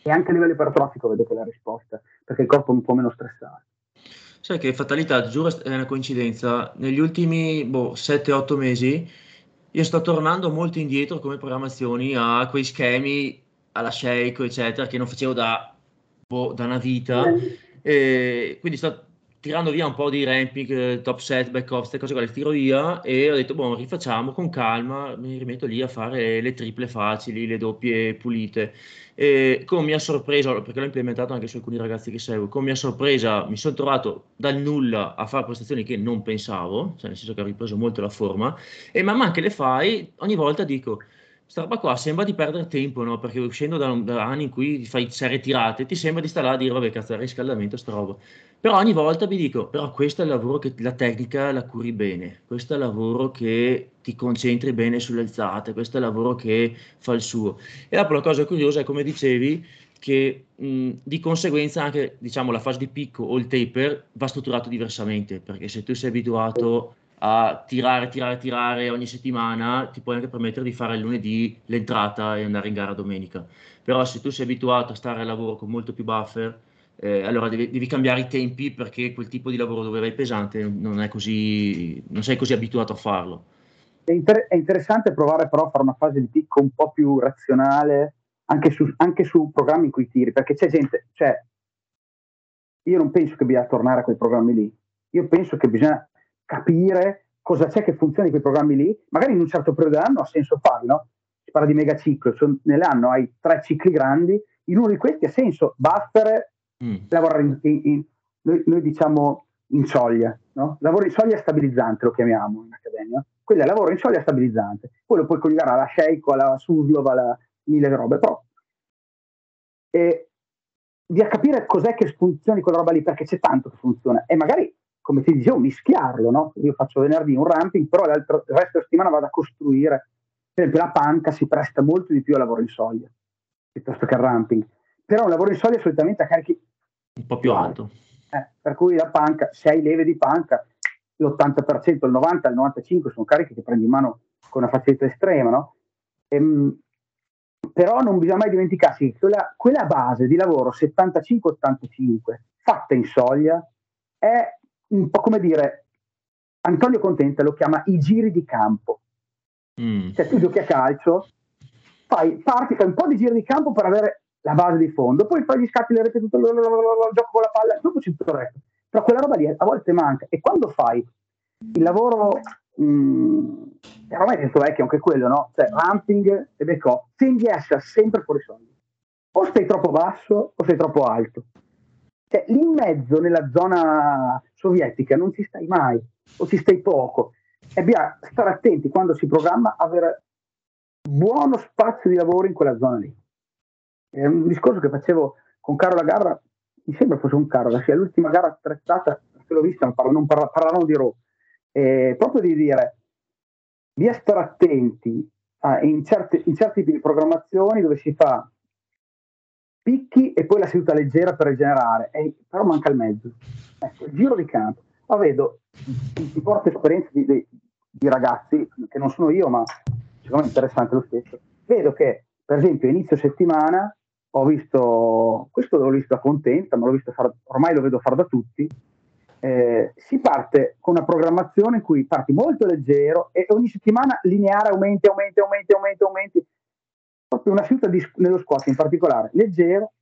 E anche a livello ipertrofico vedo che la risposta, perché il corpo è un po' meno stressato. Sai che fatalità, giuro è una coincidenza, negli ultimi boh, 7-8 mesi io sto tornando molto indietro come programmazioni a quei schemi alla Sheiko, eccetera, che non facevo da, boh, da una vita. E quindi sto tirando via un po' di ramping, eh, top set, back off, queste cose qua le tiro via e ho detto, boh, rifacciamo con calma, mi rimetto lì a fare le triple facili, le doppie pulite. E come mi ha sorpreso, perché l'ho implementato anche su alcuni ragazzi che seguo, come mi ha sorpresa, mi sono trovato dal nulla a fare prestazioni che non pensavo, cioè nel senso che ho ripreso molto la forma, e man mano che le fai, ogni volta dico, questa roba qua sembra di perdere tempo, no? Perché uscendo da, da, anni in cui fai serie tirate, ti sembra di stare là a dire, vabbè, cazzo, riscaldamento, sta roba. Però ogni volta vi dico, però questo è il lavoro che la tecnica la curi bene, questo è il lavoro che ti concentri bene sulle alzate, questo è il lavoro che fa il suo. E dopo la cosa curiosa è, come dicevi, che mh, di conseguenza anche, diciamo, la fase di picco o il taper va strutturato diversamente, perché se tu sei abituato a tirare, tirare, tirare ogni settimana, ti puoi anche permettere di fare il lunedì l'entrata e andare in gara domenica. Però se tu sei abituato a stare al lavoro con molto più buffer, eh, allora devi, devi, cambiare i tempi perché quel tipo di lavoro dove vai pesante non, così, non sei così abituato a farlo. È, inter- è, interessante provare però a fare una fase di picco un po' più razionale anche su, anche su programmi in cui tiri, perché c'è gente, cioè, io non penso che bisogna tornare a quei programmi lì, io penso che bisogna capire cosa c'è che funziona in quei programmi lì, magari in un certo periodo dell'anno ha senso farlo, no? si parla di megaciclo, nell'anno hai tre cicli grandi, in uno di questi ha senso battere, mm. lavorare in, in, noi, noi, diciamo in soglia, no? lavoro in soglia stabilizzante lo chiamiamo in accademia, quello è lavoro in soglia stabilizzante, poi lo puoi collegare alla Sheiko, alla Suslova, alla mille robe, però e di capire cos'è che funzioni quella roba lì, perché c'è tanto che funziona, e magari, come ti dicevo, mischiarlo, no? Io faccio venerdì un ramping, però il resto della settimana vado a costruire, per esempio la panca si presta molto di più al lavoro in soglia, piuttosto che al ramping, però un lavoro in soglia solitamente a carichi un po' più alto. Eh, per cui la panca, se hai leve di panca, l'80%, il 90%, il 95% sono carichi che prendi in mano con una facilità estrema, no? Ehm, però non bisogna mai dimenticarsi che quella, quella base di lavoro 75-85 fatta in soglia è un po' come dire, Antonio Contenta lo chiama i giri di campo. Mm. Cioè tu giochi a calcio, fai, parti, fai un po' di giri di campo per avere la base di fondo, poi fai gli scatti, le rete, tutto il gioco con la palla, dopo c'è tutto il resto. Però quella roba lì a volte manca e quando fai il lavoro mh, mm, ormai è detto vecchio anche quello, no? Cioè, ramping e off, tendi essere sempre fuori soldi. O sei troppo basso o sei troppo alto. Cioè, lì in mezzo, nella zona sovietica, non ci stai mai, o ci stai poco. E bisogna stare attenti quando si programma avere buono spazio di lavoro in quella zona lì. È un discorso che facevo con Carola Garra, mi sembra fosse un Carola, sia l'ultima gara attrezzata, se l'ho vista, non parla, parlavano di Raw, eh, proprio di dire di stare attenti a, in, certi, in certi tipi di programmazioni dove si fa picchi e poi la seduta leggera per rigenerare, e, però manca il mezzo. Ecco, il giro di campo. Ma vedo, ti porto esperienze di, di, di, ragazzi, che non sono io, ma secondo me è interessante lo stesso. Vedo che, per esempio, inizio settimana ho visto, questo l'ho visto a contenta, ma l'ho visto fare, ormai lo vedo fare da tutti, eh, si parte con una programmazione in cui parti molto leggero e ogni settimana lineare aumenti, aumenti, aumenti, aumenti, aumenti. Proprio una seduta di, nello squat in particolare, leggero,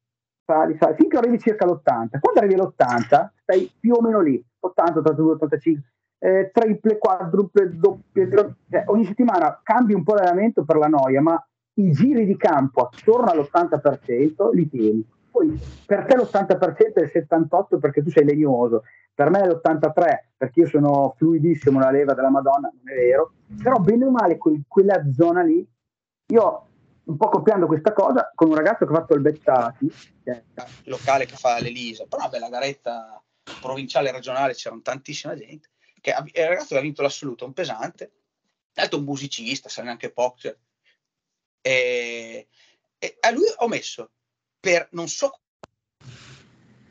sali, sali, finché arrivi circa all'80. Quando arrivi all'80 stai più o meno lì, 80, 82, 85, eh, triple, quadruple, doppie, cioè, ogni settimana cambi un po' l'allenamento per la noia, ma i giri di campo attorno all'80% li tieni. Poi per te l'80% è il 78% perché tu sei legnoso, per me è l'83 perché io sono fluidissimo la leva della Madonna, non è vero, però bene o male quel, quella zona lì, io un po' copiando questa cosa con un ragazzo che ha fatto il Beccati, che è locale che fa l'Elisa, però una bella garetta provinciale regionale, c'era tantissima gente, che ha, il ragazzo che ha vinto l'assoluto, un pesante, è altro un musicista, sa neanche poco, cioè, e, e a lui ho messo per non so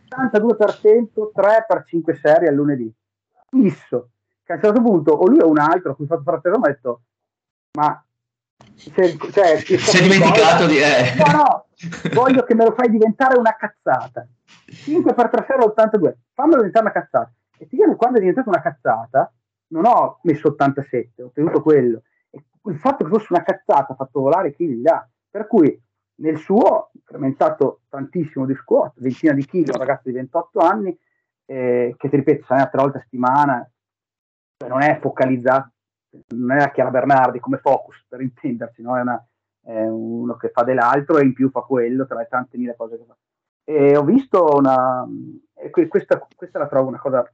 82% 3 per 5 serie al lunedì. Fisso. Che a un certo punto, o lui o un altro, a cui ho fatto fare mi ha detto, ma se, cioè, si è dimenticato di... Eh. No, no, voglio che me lo fai diventare una cazzata. 5 per 3 serie 82. Fammelo diventare una cazzata. E ti viene quando è diventata una cazzata, non ho messo 87, ho ottenuto quello. Il fatto che fosse una cazzata ha fatto volare chi gli dà. Per cui nel suo incrementato tantissimo di squat, ventina di chili, un ragazzo di 28 anni, eh, che ti ripeto, sa tre volte a settimana, cioè non è focalizzato, non è la Chiara Bernardi come focus, per intenderci, no? è, una, è, uno che fa dell'altro e in più fa quello, tra le tante mille cose che fa. E ho visto una... Questa, questa la trovo una cosa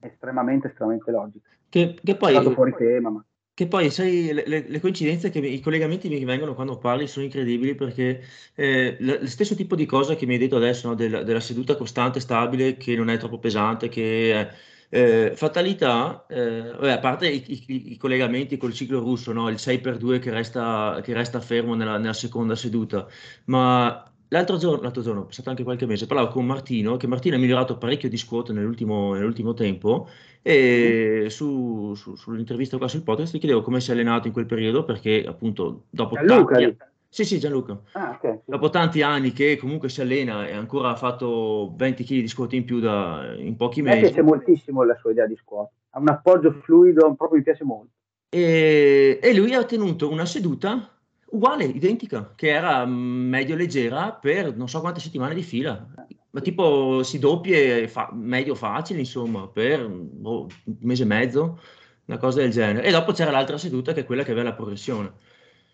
estremamente, estremamente logica. Che, che poi... fuori tema, ma... Che poi, sai, le, le coincidenze, che i collegamenti mi vengono quando parli sono incredibili perché eh, lo stesso tipo di cosa che mi hai detto adesso, no, della, della, seduta costante, stabile, che non è troppo pesante, che eh, fatalità, eh, vabbè, a parte i, i, i, collegamenti col ciclo russo, no, il 6x2 che resta, che resta fermo nella, nella seconda seduta, ma L'altro giorno, l'altro giorno, passato anche qualche mese, parlavo con Martino, che Martino ha migliorato parecchio di squat nell'ultimo, nell'ultimo tempo e mm. su, su, sull'intervista qua sul podcast gli chiedevo come si è allenato in quel periodo perché appunto dopo Gianluca, tanti, sì, sì, Gianluca. Ah, okay. Dopo tanti anni che comunque si allena e ancora ha fatto 20 kg di squat in più da, in pochi mesi. Mi piace moltissimo la sua idea di squat, ha un appoggio fluido, proprio mi piace molto. E, e lui ha tenuto una seduta uguale, identica, che era mm, medio leggera per non so quante settimane di fila. Ma tipo si doppie fa- medio facile, insomma, per boh, un mese e mezzo, una cosa del genere. E dopo c'era l'altra seduta che è quella che aveva la progressione.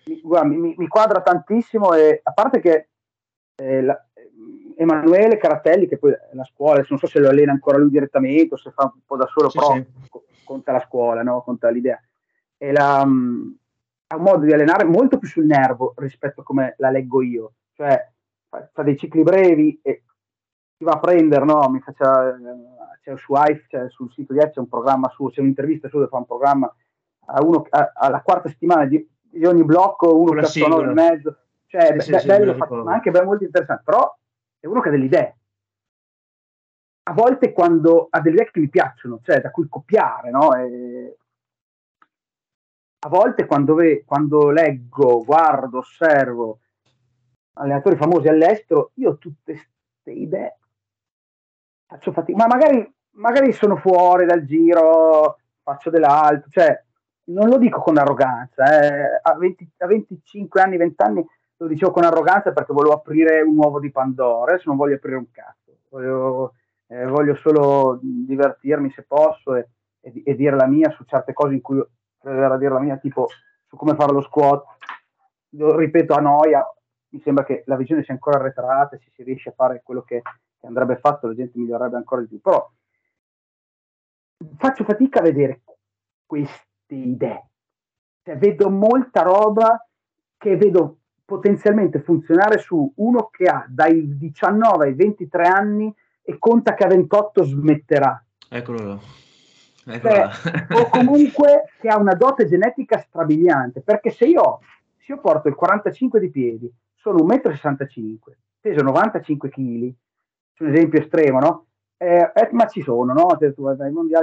mi, guarda, mi, mi, quadra tantissimo e a parte che eh, la, Emanuele Caratelli, che poi la scuola, non so se lo allena ancora lui direttamente o se fa un po' da solo, sì, però sì. conta la scuola, no? conta l'idea. E la, ha un modo di allenare molto più sul nervo rispetto a come la leggo io. Cioè, fa, dei cicli brevi e ti va a prendere, no? Mi faccia, c'è su iPhone, cioè sul sito di Edge c'è un programma suo, c'è un'intervista su dove fa un programma a uno, a, alla quarta settimana di, di ogni blocco, uno che un'ora e mezzo. Cioè, sì, be- sì, bello, fatto, ma anche bello, molto interessante. Però è uno che ha delle idee. A volte quando ha delle idee che mi piacciono, cioè da cui copiare, no? E a volte quando, ve, quando leggo, guardo, osservo allenatori famosi all'estero, io ho tutte queste idee faccio fatica, ma magari, magari sono fuori dal giro, faccio dell'altro, cioè non lo dico con arroganza, eh. a, 20, a 25 anni, 20 anni lo dicevo con arroganza perché volevo aprire un uovo di Pandora, adesso non voglio aprire un cazzo, voglio, eh, voglio solo divertirmi se posso e, e, e, dire la mia su certe cose in cui credo dire la mia, tipo su come fare lo squat, lo ripeto a noia, mi sembra che la visione sia ancora arretrata, se si riesce a fare quello che, che andrebbe fatto, la gente migliorerebbe ancora di più, però faccio fatica a vedere queste idee, cioè, vedo molta roba che vedo potenzialmente funzionare su uno che ha dai 19 ai 23 anni e conta che a 28 smetterà. Eccolo là. Cioè, o comunque che ha una dote genetica strabiliante, perché se io, se io porto il 45 di piedi, sono 1,65 m, peso 95 kg, un esempio estremo, no? Eh, eh, ma ci sono, no? Cioè,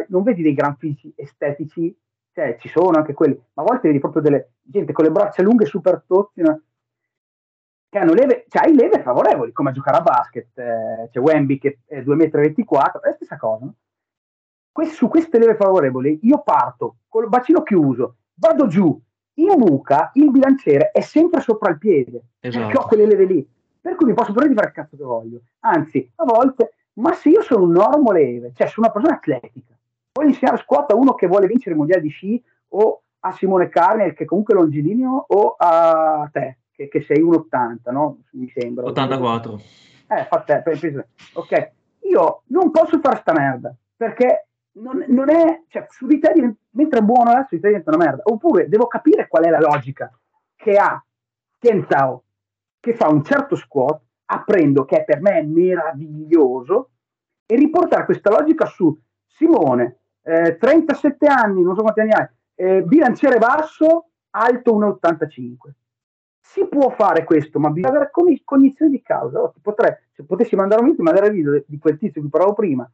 non vedi dei gran fisici estetici, cioè ci sono anche quelli, ma a volte vedi proprio delle gente con le braccia lunghe super tozzi, no? che hanno leve, cioè hai leve favorevoli, come a giocare a basket, eh, c'è Wemby che è 2,24 m, è la stessa cosa. No? Su queste leve favorevoli io parto col bacino chiuso, vado giù, in buca il bilanciere è sempre sopra il piede, esatto. perché ho quelle leve lì, per cui mi posso prendere di fare il cazzo che voglio. Anzi, a volte, ma se io sono un normo leve, cioè sono una persona atletica, voglio insegnare squat a uno che vuole vincere il mondiale di sci o a Simone Carnel che comunque è longilineo o a te che, che sei 1,80, no? Mi sembra. 84. Eh, fa te, ok. Io non posso fare sta merda, perché non, non è, cioè, su di te, mentre è buono adesso, di te diventa una merda. Oppure devo capire qual è la logica che ha Tientao, che fa un certo squat, apprendo che per me è meraviglioso, e riportare questa logica su Simone, eh, 37 anni, non so quanti anni hai, eh, bilanciere basso, alto 1,85 si può fare questo, ma bisogna avere cognizione di causa. Potrei, se potessi mandare un video di quel tizio che parlavo prima,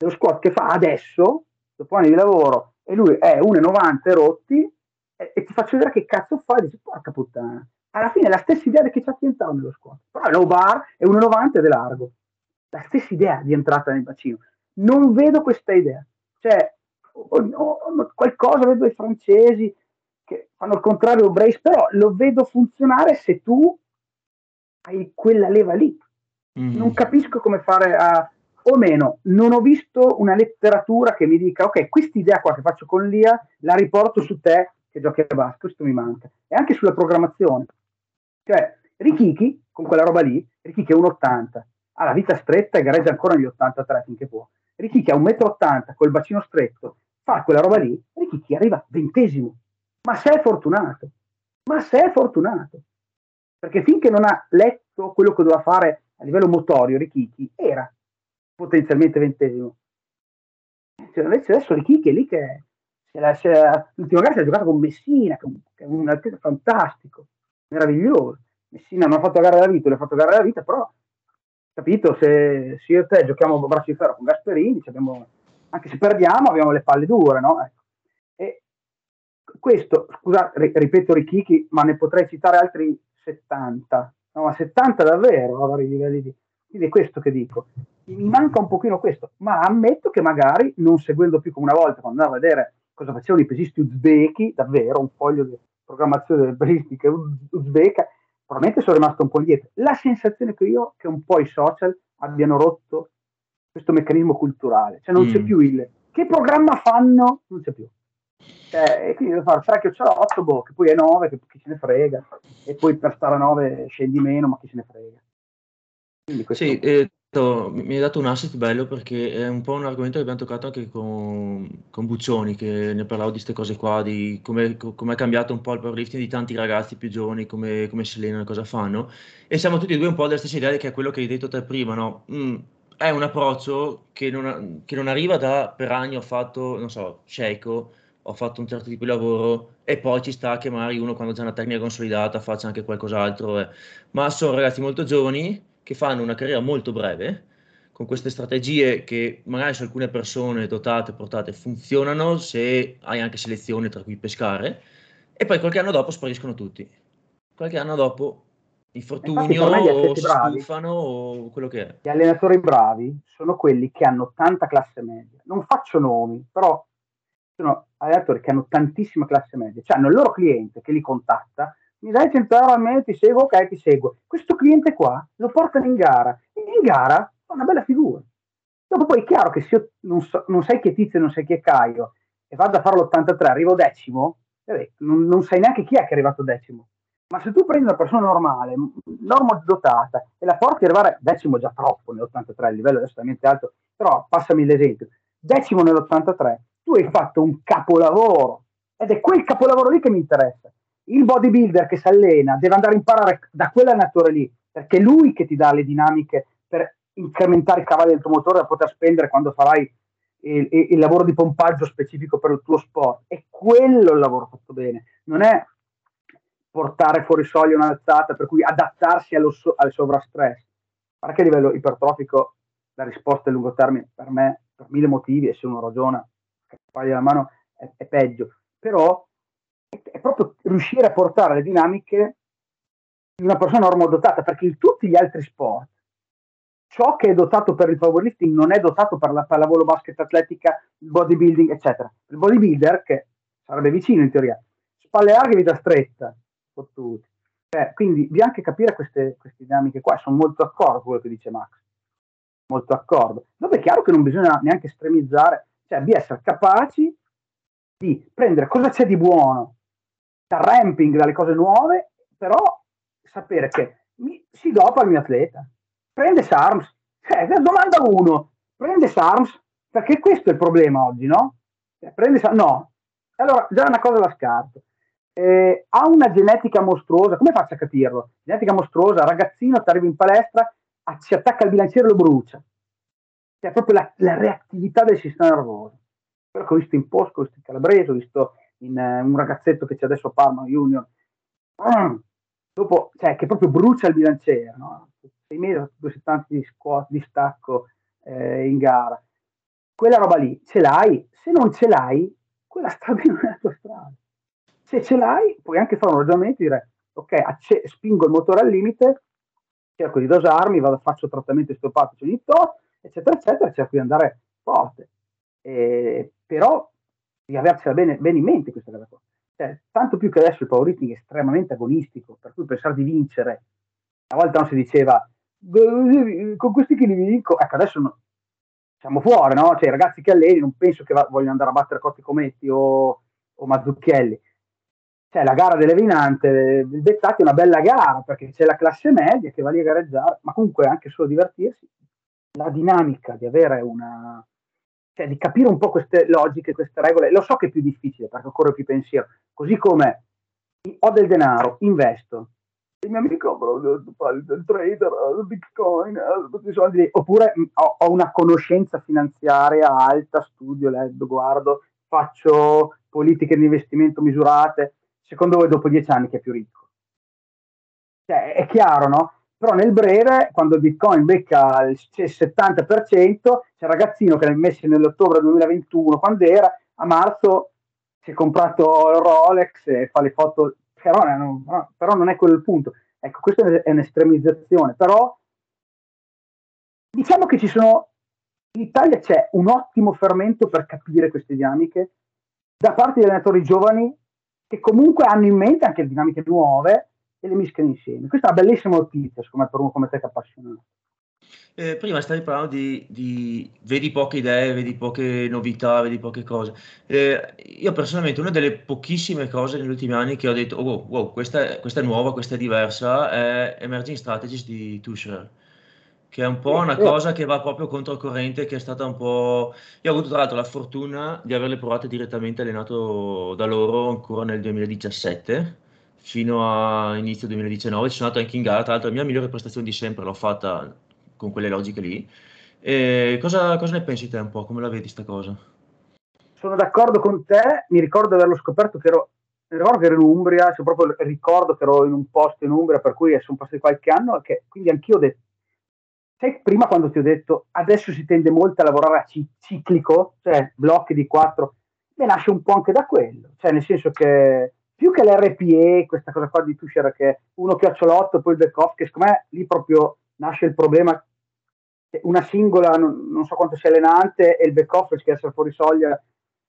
dello squat che fa adesso, dopo anni di lavoro, e lui è 1,90 rotti, e, e, ti faccio vedere che cazzo fa, e dici, porca puttana. Alla fine è la stessa idea che ci ha tentato nello squat, però è low bar, è 1,90 ed è largo. La stessa idea di entrata nel bacino. Non vedo questa idea. Cioè, o, o, o, qualcosa vedo i francesi, che fanno il contrario Brace, però lo vedo funzionare se tu hai quella leva lì. Mm. Non capisco come fare a, o meno, non ho visto una letteratura che mi dica, ok, questa idea qua che faccio con l'IA la riporto su te che giochi a basket, questo mi manca. E anche sulla programmazione. Cioè, Rikiki, con quella roba lì, Rikiki è 1,80, ha la vita stretta e gareggia ancora negli 83 finché può. Rikiki ha 1,80 m col bacino stretto, fa quella roba lì, Rikiki arriva ventesimo ma sei fortunato, ma sei fortunato, perché finché non ha letto quello che doveva fare a livello motorio Richichi, era potenzialmente ventesimo. Cioè, invece adesso Richichi è lì che la, l'ultima gara si è giocata con Messina, che è un atleta fantastico, meraviglioso. Messina non ha fatto gara della vita, le ha fatto gara della vita, però capito, se, se io e te giochiamo a braccio di ferro con Gasperini, abbiamo, anche se perdiamo abbiamo le palle dure, no? Ecco questo, scusa, ripeto Richichi, ma ne potrei citare altri 70, no, ma 70 davvero a vari livelli di... Quindi è questo che dico. Mi manca un pochino questo, ma ammetto che magari non seguendo più come una volta, quando andavo a vedere cosa facevano i pesisti uzbeki, davvero un foglio di programmazione delle pesistiche uzbeka, probabilmente sono rimasto un po' indietro. La sensazione che io ho è che un po' i social abbiano rotto questo meccanismo culturale, cioè non mm. c'è più il che programma fanno, non c'è più Cioè, e quindi devo fare 3 chiocciolotto, boh, che poi è 9, che chi se ne frega, e poi per stare a 9 scendi meno, ma chi se ne frega. Sì, eh, mi hai dato un asset bello perché è un po' un argomento che abbiamo toccato anche con, con Buccioni, che ne parlavo di queste cose qua, di come, come è cambiato un po' il powerlifting di tanti ragazzi più giovani, come, come si allenano, cosa fanno. E siamo tutti e due un po' della stessa idea che è quello che hai detto te prima, no? Mm, è un approccio che non, che non, arriva da per anni ho fatto, non so, Sheiko, ho fatto un certo tipo di lavoro e poi ci sta che magari uno quando c'è una tecnica consolidata faccia anche qualcos'altro. Eh. Ma sono ragazzi molto giovani che fanno una carriera molto breve, con queste strategie che magari su alcune persone dotate, portate, funzionano se hai anche selezione tra cui pescare, e poi qualche anno dopo spariscono tutti. Qualche anno dopo infortunio o si stufano o quello che è. Gli allenatori bravi sono quelli che hanno tanta classe media. Non faccio nomi, però sono allenatori che hanno tantissima classe media, cioè hanno il loro cliente che li contatta mi dai 100 euro al mese, ti seguo, ok, ti seguo. Questo cliente qua lo portano in gara e in gara fa una bella figura. Dopo poi è chiaro che se io non, so, non sai chi è Tizio, non sai chi è Caio e vado a fare l'83, arrivo decimo, eh, non, non, sai neanche chi è che è arrivato decimo. Ma se tu prendi una persona normale, normodotata, e la porti ad arrivare decimo già troppo nell'83, il livello è estremamente alto, però passami l'esempio, decimo nell'83, tu hai fatto un capolavoro ed è quel capolavoro lì che mi interessa il bodybuilder che si allena deve andare a imparare da quell'allenatore lì, perché è lui che ti dà le dinamiche per incrementare i cavalli del tuo motore da poter spendere quando farai il, il, lavoro di pompaggio specifico per il tuo sport. È quello il lavoro fatto bene, non è portare fuori soglia un'alzata, per cui adattarsi allo, al sovrastress. Perché a livello ipertrofico la risposta a lungo termine per me, per mille motivi, e se uno ragiona, che la mano è, è peggio. Però è proprio riuscire a portare le dinamiche di una persona normodotata, perché in tutti gli altri sport ciò che è dotato per il powerlifting non è dotato per la pallavolo, basket, atletica, il bodybuilding, eccetera. Il bodybuilder, che sarebbe vicino in teoria, spalle larghe, vita stretta, fottuti. Eh, quindi bisogna anche capire queste, queste dinamiche qua, sono molto d'accordo con quello che dice Max, molto d'accordo. Dopo è chiaro che non bisogna neanche estremizzare, cioè di essere capaci di prendere cosa c'è di buono ramping, dalle cose nuove, però sapere che mi, si dopa il mio atleta. Prende SARMS. Eh, domanda uno, prende SARMS? Perché questo è il problema oggi, no? Eh, prende SARMS? No. Allora, già una cosa la scarto. Eh, ha una genetica mostruosa, come faccio a capirlo? Genetica mostruosa, ragazzino, ti arriva in palestra, si attacca al bilanciere e lo brucia. Cioè, proprio la, la reattività del sistema nervoso. Quello ho visto in Posco, ho visto in Calabrese, ho visto in uh, un ragazzetto che c'è adesso a Parma Junior, mm, dopo, cioè, che proprio brucia il bilanciere, no? 6 mesi, 270 di squat, di stacco eh, in gara. Quella roba lì ce l'hai, se non ce l'hai, quella strada non è la tua strada. Se ce l'hai, puoi anche fare un ragionamento e dire, ok, acce- spingo il motore al limite, cerco di dosarmi, vado, faccio trattamento istopatici ogni tot, eccetera, eccetera, cerco di andare forte. Eh, però di avercela bene, bene in mente questa cosa qua. Cioè, tanto più che adesso il powerlifting è estremamente agonistico, per cui pensare di vincere, una volta non si diceva con questi che li vinco, ecco adesso no, siamo fuori, no? Cioè i ragazzi che alleni non penso che vogliono andare a battere Cotti Cometti o, o Mazzucchelli. Cioè la gara dell'Evinante, il Bezzati è una bella gara perché c'è la classe media che va lì a gareggiare, ma comunque anche solo divertirsi. La dinamica di avere una, cioè di capire un po' queste logiche, queste regole. Lo so che è più difficile perché occorre più pensiero, così come ho del denaro, investo. Il mio amico il trader, il bitcoin, tutti i soldi, oppure ho, ho una conoscenza finanziaria alta, studio, leggo, guardo, faccio politiche di investimento misurate. Secondo voi dopo dieci anni chi è più ricco? Cioè, è chiaro, no? Però nel breve, quando il Bitcoin becca il 70%, c'è il ragazzino che l'ha messo nell'ottobre 2021, quando era, a marzo si è comprato il Rolex e fa le foto, però, non, però non è quello il punto. Ecco, questa è un'estremizzazione, però diciamo che ci sono, in Italia c'è un ottimo fermento per capire queste dinamiche da parte degli allenatori giovani che comunque hanno in mente anche dinamiche nuove e le mischiano insieme. Questa è una bellissima notizia, secondo me, per uno come te che è appassionato. Eh, prima stavi parlando di, di, vedi poche idee, vedi poche novità, vedi poche cose. Eh, io personalmente una delle pochissime cose negli ultimi anni che ho detto, oh, wow, wow questa, questa, è, nuova, questa è diversa, è Emerging Strategies di Tusher, che è un po' una cosa che va proprio controcorrente, che è stata un po'... Io ho avuto tra l'altro la fortuna di averle provate direttamente allenato da loro ancora nel 2017 fino a inizio 2019, ci sono andato anche in gara, tra l'altro la mia migliore prestazione di sempre l'ho fatta con quelle logiche lì. E cosa, cosa ne pensi te un po'? Come la vedi sta cosa? Sono d'accordo con te, mi ricordo di averlo scoperto che ero, ricordo che ero in Umbria, cioè proprio ricordo che ero in un posto in Umbria, per cui sono passati qualche anno, che, quindi anch'io ho detto, sai prima quando ti ho detto adesso si tende molto a lavorare a ciclico, cioè blocchi di quattro, beh nasce un po' anche da quello, cioè nel senso che più che l'RPE, questa cosa qua di Tusher che uno chiocciolotto e poi il back off, che secondo me lì proprio nasce il problema una singola, non, non, so quanto sia allenante, e il back office che essere fuori soglia.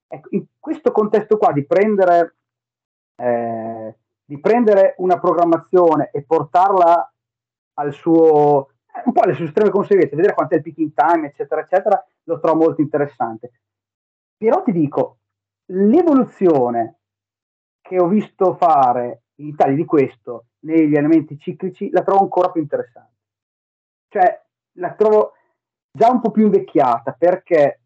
Ecco, in questo contesto qua di prendere, eh, di prendere una programmazione e portarla al suo, eh, un po' alle sue estreme conseguenze, vedere quanto è il picking time, eccetera, eccetera, lo trovo molto interessante. Però ti dico, l'evoluzione che ho visto fare in Italia di questo negli elementi ciclici la trovo ancora più interessante. Cioè, la trovo già un po' più invecchiata perché,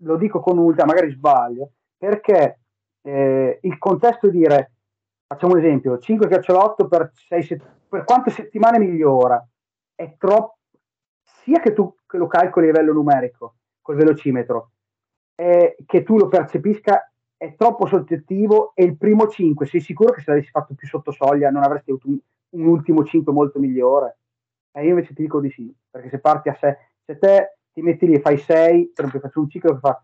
lo dico con ultra, magari sbaglio, perché eh, il contesto di dire, facciamo un esempio, 5 chiocciolotto per, 6, per quante settimane migliora, è troppo, sia che tu che lo calcoli a livello numerico col velocimetro, eh, che tu lo percepisca è troppo soggettivo e il primo 5 sei sicuro che se l'avessi fatto più sotto soglia non avresti avuto un, un ultimo 5 molto migliore? E io invece ti dico di sì, perché se parti a 6, se te ti metti lì e fai 6, per esempio faccio un ciclo che fa,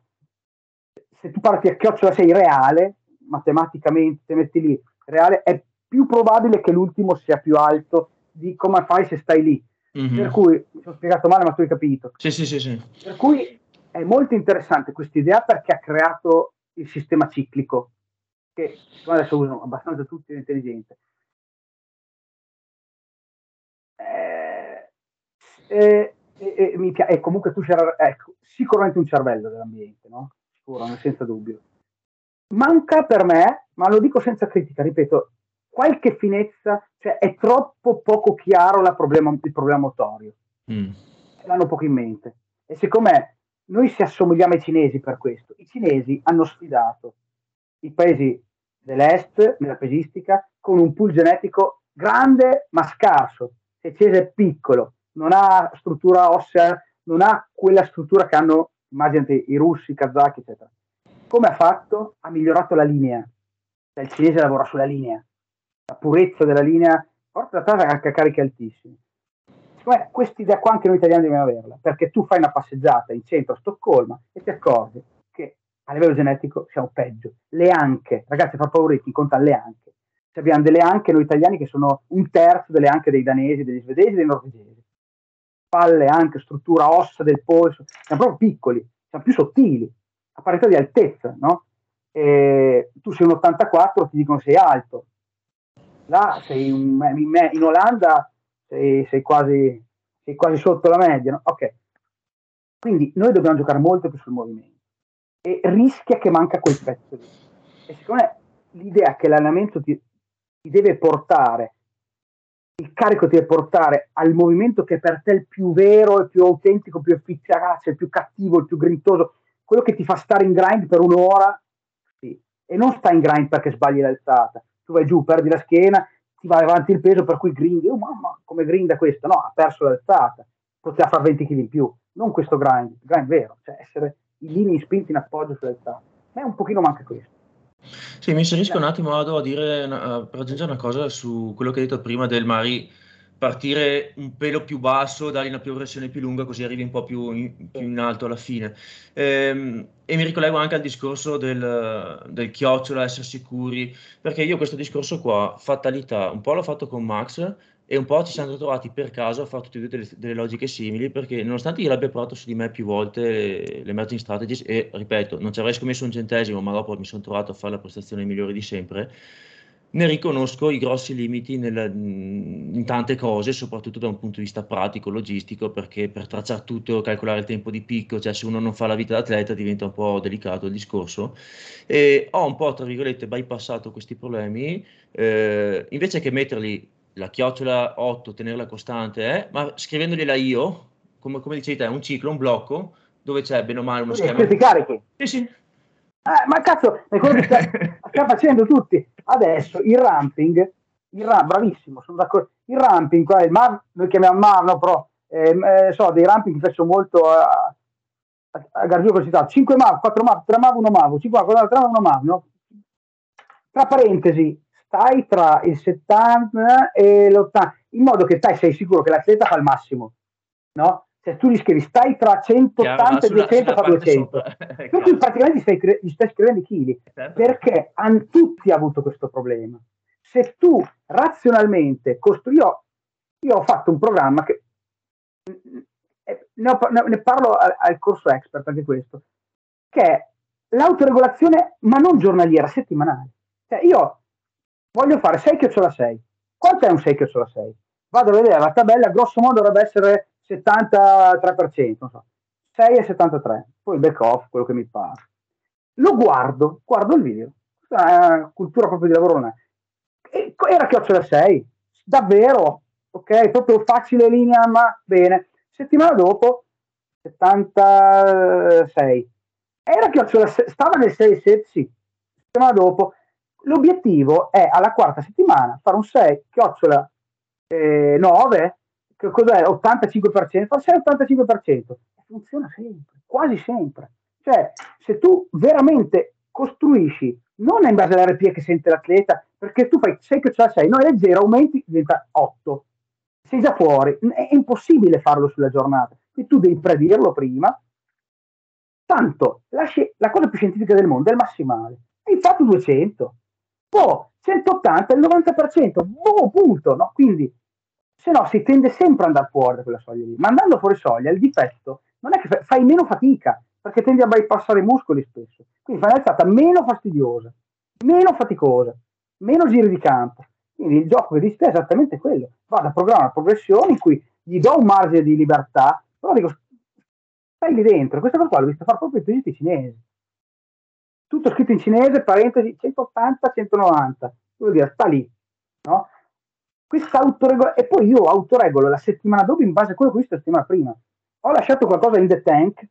se tu parti a chiocciola 6 reale, matematicamente ti metti lì reale, è più probabile che l'ultimo sia più alto di come fai se stai lì. Mm-hmm. Per cui, mi sono spiegato male, ma tu hai capito. Sì, sì, sì, sì. Per cui è molto interessante questa idea perché ha creato il sistema ciclico, che adesso usano abbastanza tutti l'intelligenza. e, e, mi piace, e comunque tu c'era, ecco, sicuramente un cervello dell'ambiente, no? Sicuro, senza dubbio. Manca per me, ma lo dico senza critica, ripeto, qualche finezza, cioè è troppo poco chiaro problema, il problema motorio. Mm. L'hanno poco in mente. E secondo me noi si assomigliamo ai cinesi per questo. I cinesi hanno sfidato i paesi dell'est nella pesistica con un pool genetico grande ma scarso. Se il cinese è piccolo non ha struttura ossea, non ha quella struttura che hanno, immaginate, i russi, i kazaki, eccetera. Come ha fatto? Ha migliorato la linea. Cioè, il cinese lavora sulla linea, la purezza della linea, porta la tasa anche a cariche altissime. Questa idea qua anche noi italiani dobbiamo averla, perché tu fai una passeggiata in centro a Stoccolma e ti accorgi che a livello genetico siamo peggio. Le anche, ragazzi, fa paura chi conta le anche. Cioè, abbiamo delle anche noi italiani che sono un terzo delle anche dei danesi, degli svedesi, dei norvegesi spalle, anche struttura ossa del polso, siamo proprio piccoli, siamo più sottili, a parità di altezza, no? E tu sei un 84, ti dicono sei alto. Là sei un, in, in Olanda sei, sei, quasi, sei quasi sotto la media, no? Ok. Quindi noi dobbiamo giocare molto più sul movimento e rischia che manca quel pezzo lì. E secondo me l'idea che l'allenamento ti, ti deve portare il carico ti deve portare al movimento che per te è il più vero, il più autentico, il più efficace, il più cattivo, il più grintoso, quello che ti fa stare in grind per un'ora, sì. e non stai in grind perché sbagli l'alzata, tu vai giù, perdi la schiena, ti vai avanti il peso, per cui grindi, oh mamma, come grinda questo? No, ha perso l'alzata, poteva fare 20 kg in più, non questo grind, grind vero, cioè essere in linea spinti in appoggio sull'alzata. A me un pochino manca questo. Sì, mi inserisco un attimo Ado, a dire, una- per aggiungere una cosa su quello che hai detto prima del Mari, partire un pelo più basso, dargli una progressione più lunga, così arrivi un po' più in, più in alto alla fine. Ehm, e mi ricollego anche al discorso del, del chiocciola, essere sicuri, perché io questo discorso qua, fatalità, un po' l'ho fatto con Max, e un po' ci siamo trovati per caso a fare tutte e due delle, delle logiche simili perché nonostante io l'abbia provato su di me più volte le, emerging strategies e ripeto non ci avrei scommesso un centesimo ma dopo mi sono trovato a fare la prestazione migliore di sempre ne riconosco i grossi limiti nel, in tante cose, soprattutto da un punto di vista pratico, logistico, perché per tracciare tutto, calcolare il tempo di picco, cioè se uno non fa la vita d'atleta diventa un po' delicato il discorso. E ho un po', tra virgolette, bypassato questi problemi, eh, invece che metterli la chiocciola 8, tenerla costante, eh, ma scrivendoliela io, come, come dicevi te, un ciclo, un blocco, dove c'è bene o male uno schema. Questi carichi. Sì, sì. Eh, ma cazzo, è quello che sta, sta, facendo tutti. Adesso il ramping, il ra- bravissimo, sono d'accordo. Il ramping, qua, il MAV, noi chiamiamo MAV, no, però ehm, eh, so, dei ramping faccio molto a, a, a Garzio così 5 MAV, 4 MAV, 3 MAV, 1 MAV, 5 MAV, 4 MAV, 1 MAV, no? Tra parentesi, stai tra il 70 e l'80, in modo che stai sei sicuro che l'atleta fa il massimo, no? Cioè tu gli scrivi stai tra 180 e 200 fa 200. per cui praticamente gli stai, gli stai scrivendo i chili, certo. perché hanno tutti avuto questo problema. Se tu razionalmente costruisci, io, io ho fatto un programma che eh, ne, ho, ne parlo al, al, corso expert anche questo, che è l'autoregolazione, ma non giornaliera, settimanale. Cioè io voglio fare 6 chiocciola 6. Quanto è un 6 chiocciola 6? Vado a vedere la tabella, grosso modo dovrebbe essere 73%, non so. 6 e 73, poi il back off, quello che mi pare. Lo guardo, guardo il video, questa cultura proprio di lavoro. E era chiocciola 6, davvero, ok, proprio facile linea, ma bene. Settimana dopo, 76. Era chiocciola 6, stava nel 6 7, sì. Settimana dopo, l'obiettivo è alla quarta settimana fare un 6 chiocciola eh, 9 cos'è? 85% forse è 85% funziona sempre quasi sempre. Cioè se tu veramente costruisci non è in base all'RP che sente l'atleta perché tu fai 6 che 6 no è 0 aumenti diventa 8 sei già fuori. È impossibile farlo sulla giornata. Quindi tu devi predirlo prima. Tanto la, la cosa più scientifica del mondo è il massimale. Hai fatto 200 boh, 180 il 90%, boh, punto, no? Quindi, se no, si tende sempre ad andare fuori da quella soglia lì. Ma andando fuori soglia, il difetto non è che fai meno fatica, perché tendi a bypassare i muscoli spesso. Quindi fai un'alzata meno fastidiosa, meno faticosa, meno giri di campo. Quindi il gioco che dici è esattamente quello. Vado a programmare una progressione in cui gli do un margine di libertà, però dico, stai lì dentro. Questa cosa qua l'ho vista fare proprio i turisti cinesi tutto scritto in cinese, parentesi 180, 190, vuol dire sta lì, no? Questa autoregola, e poi io autoregolo la settimana dopo in base a quello che ho visto la settimana prima. Ho lasciato qualcosa in the tank,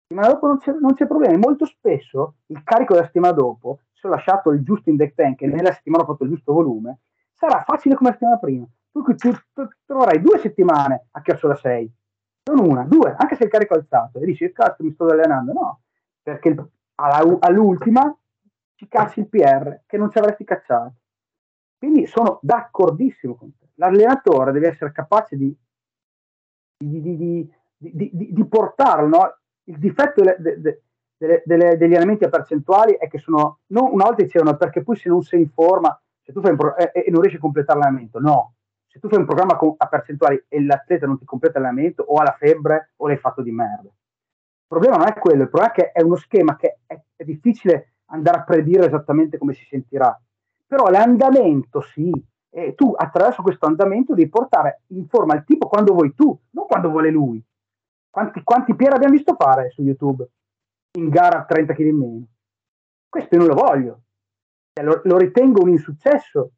settimana dopo non c'è, non c'è problema. Molto spesso il carico della settimana dopo, se ho lasciato il giusto in the tank e nella settimana ho fatto il giusto volume, sarà facile come la settimana prima. Tu, troverai due settimane a chiocciola 6, non una, due, anche se il carico è alzato. E dici, cazzo, mi sto allenando. No, perché all'ultima ci cacci il PR che non ci avresti cacciato. Quindi sono d'accordissimo con te. L'allenatore deve essere capace di, di, di, di portarlo. No? Il difetto delle, delle, delle, degli allenamenti a percentuali è che sono, non, una volta dicevano perché poi se non sei in forma se tu fai pro- e, e, non riesci a completare l'allenamento, no. Se tu fai un programma con, a percentuali e l'atleta non ti completa l'allenamento o ha la febbre o l'hai fatto di merda problema non è quello, il problema è che è uno schema che è, è difficile andare a predire esattamente come si sentirà. Però l'andamento sì, e tu attraverso questo andamento devi portare in forma il tipo quando vuoi tu, non quando vuole lui. Quanti, quanti Pier abbiamo visto fare su YouTube in gara a 30 kg in meno? Questo io non lo voglio, cioè, lo, lo, ritengo un insuccesso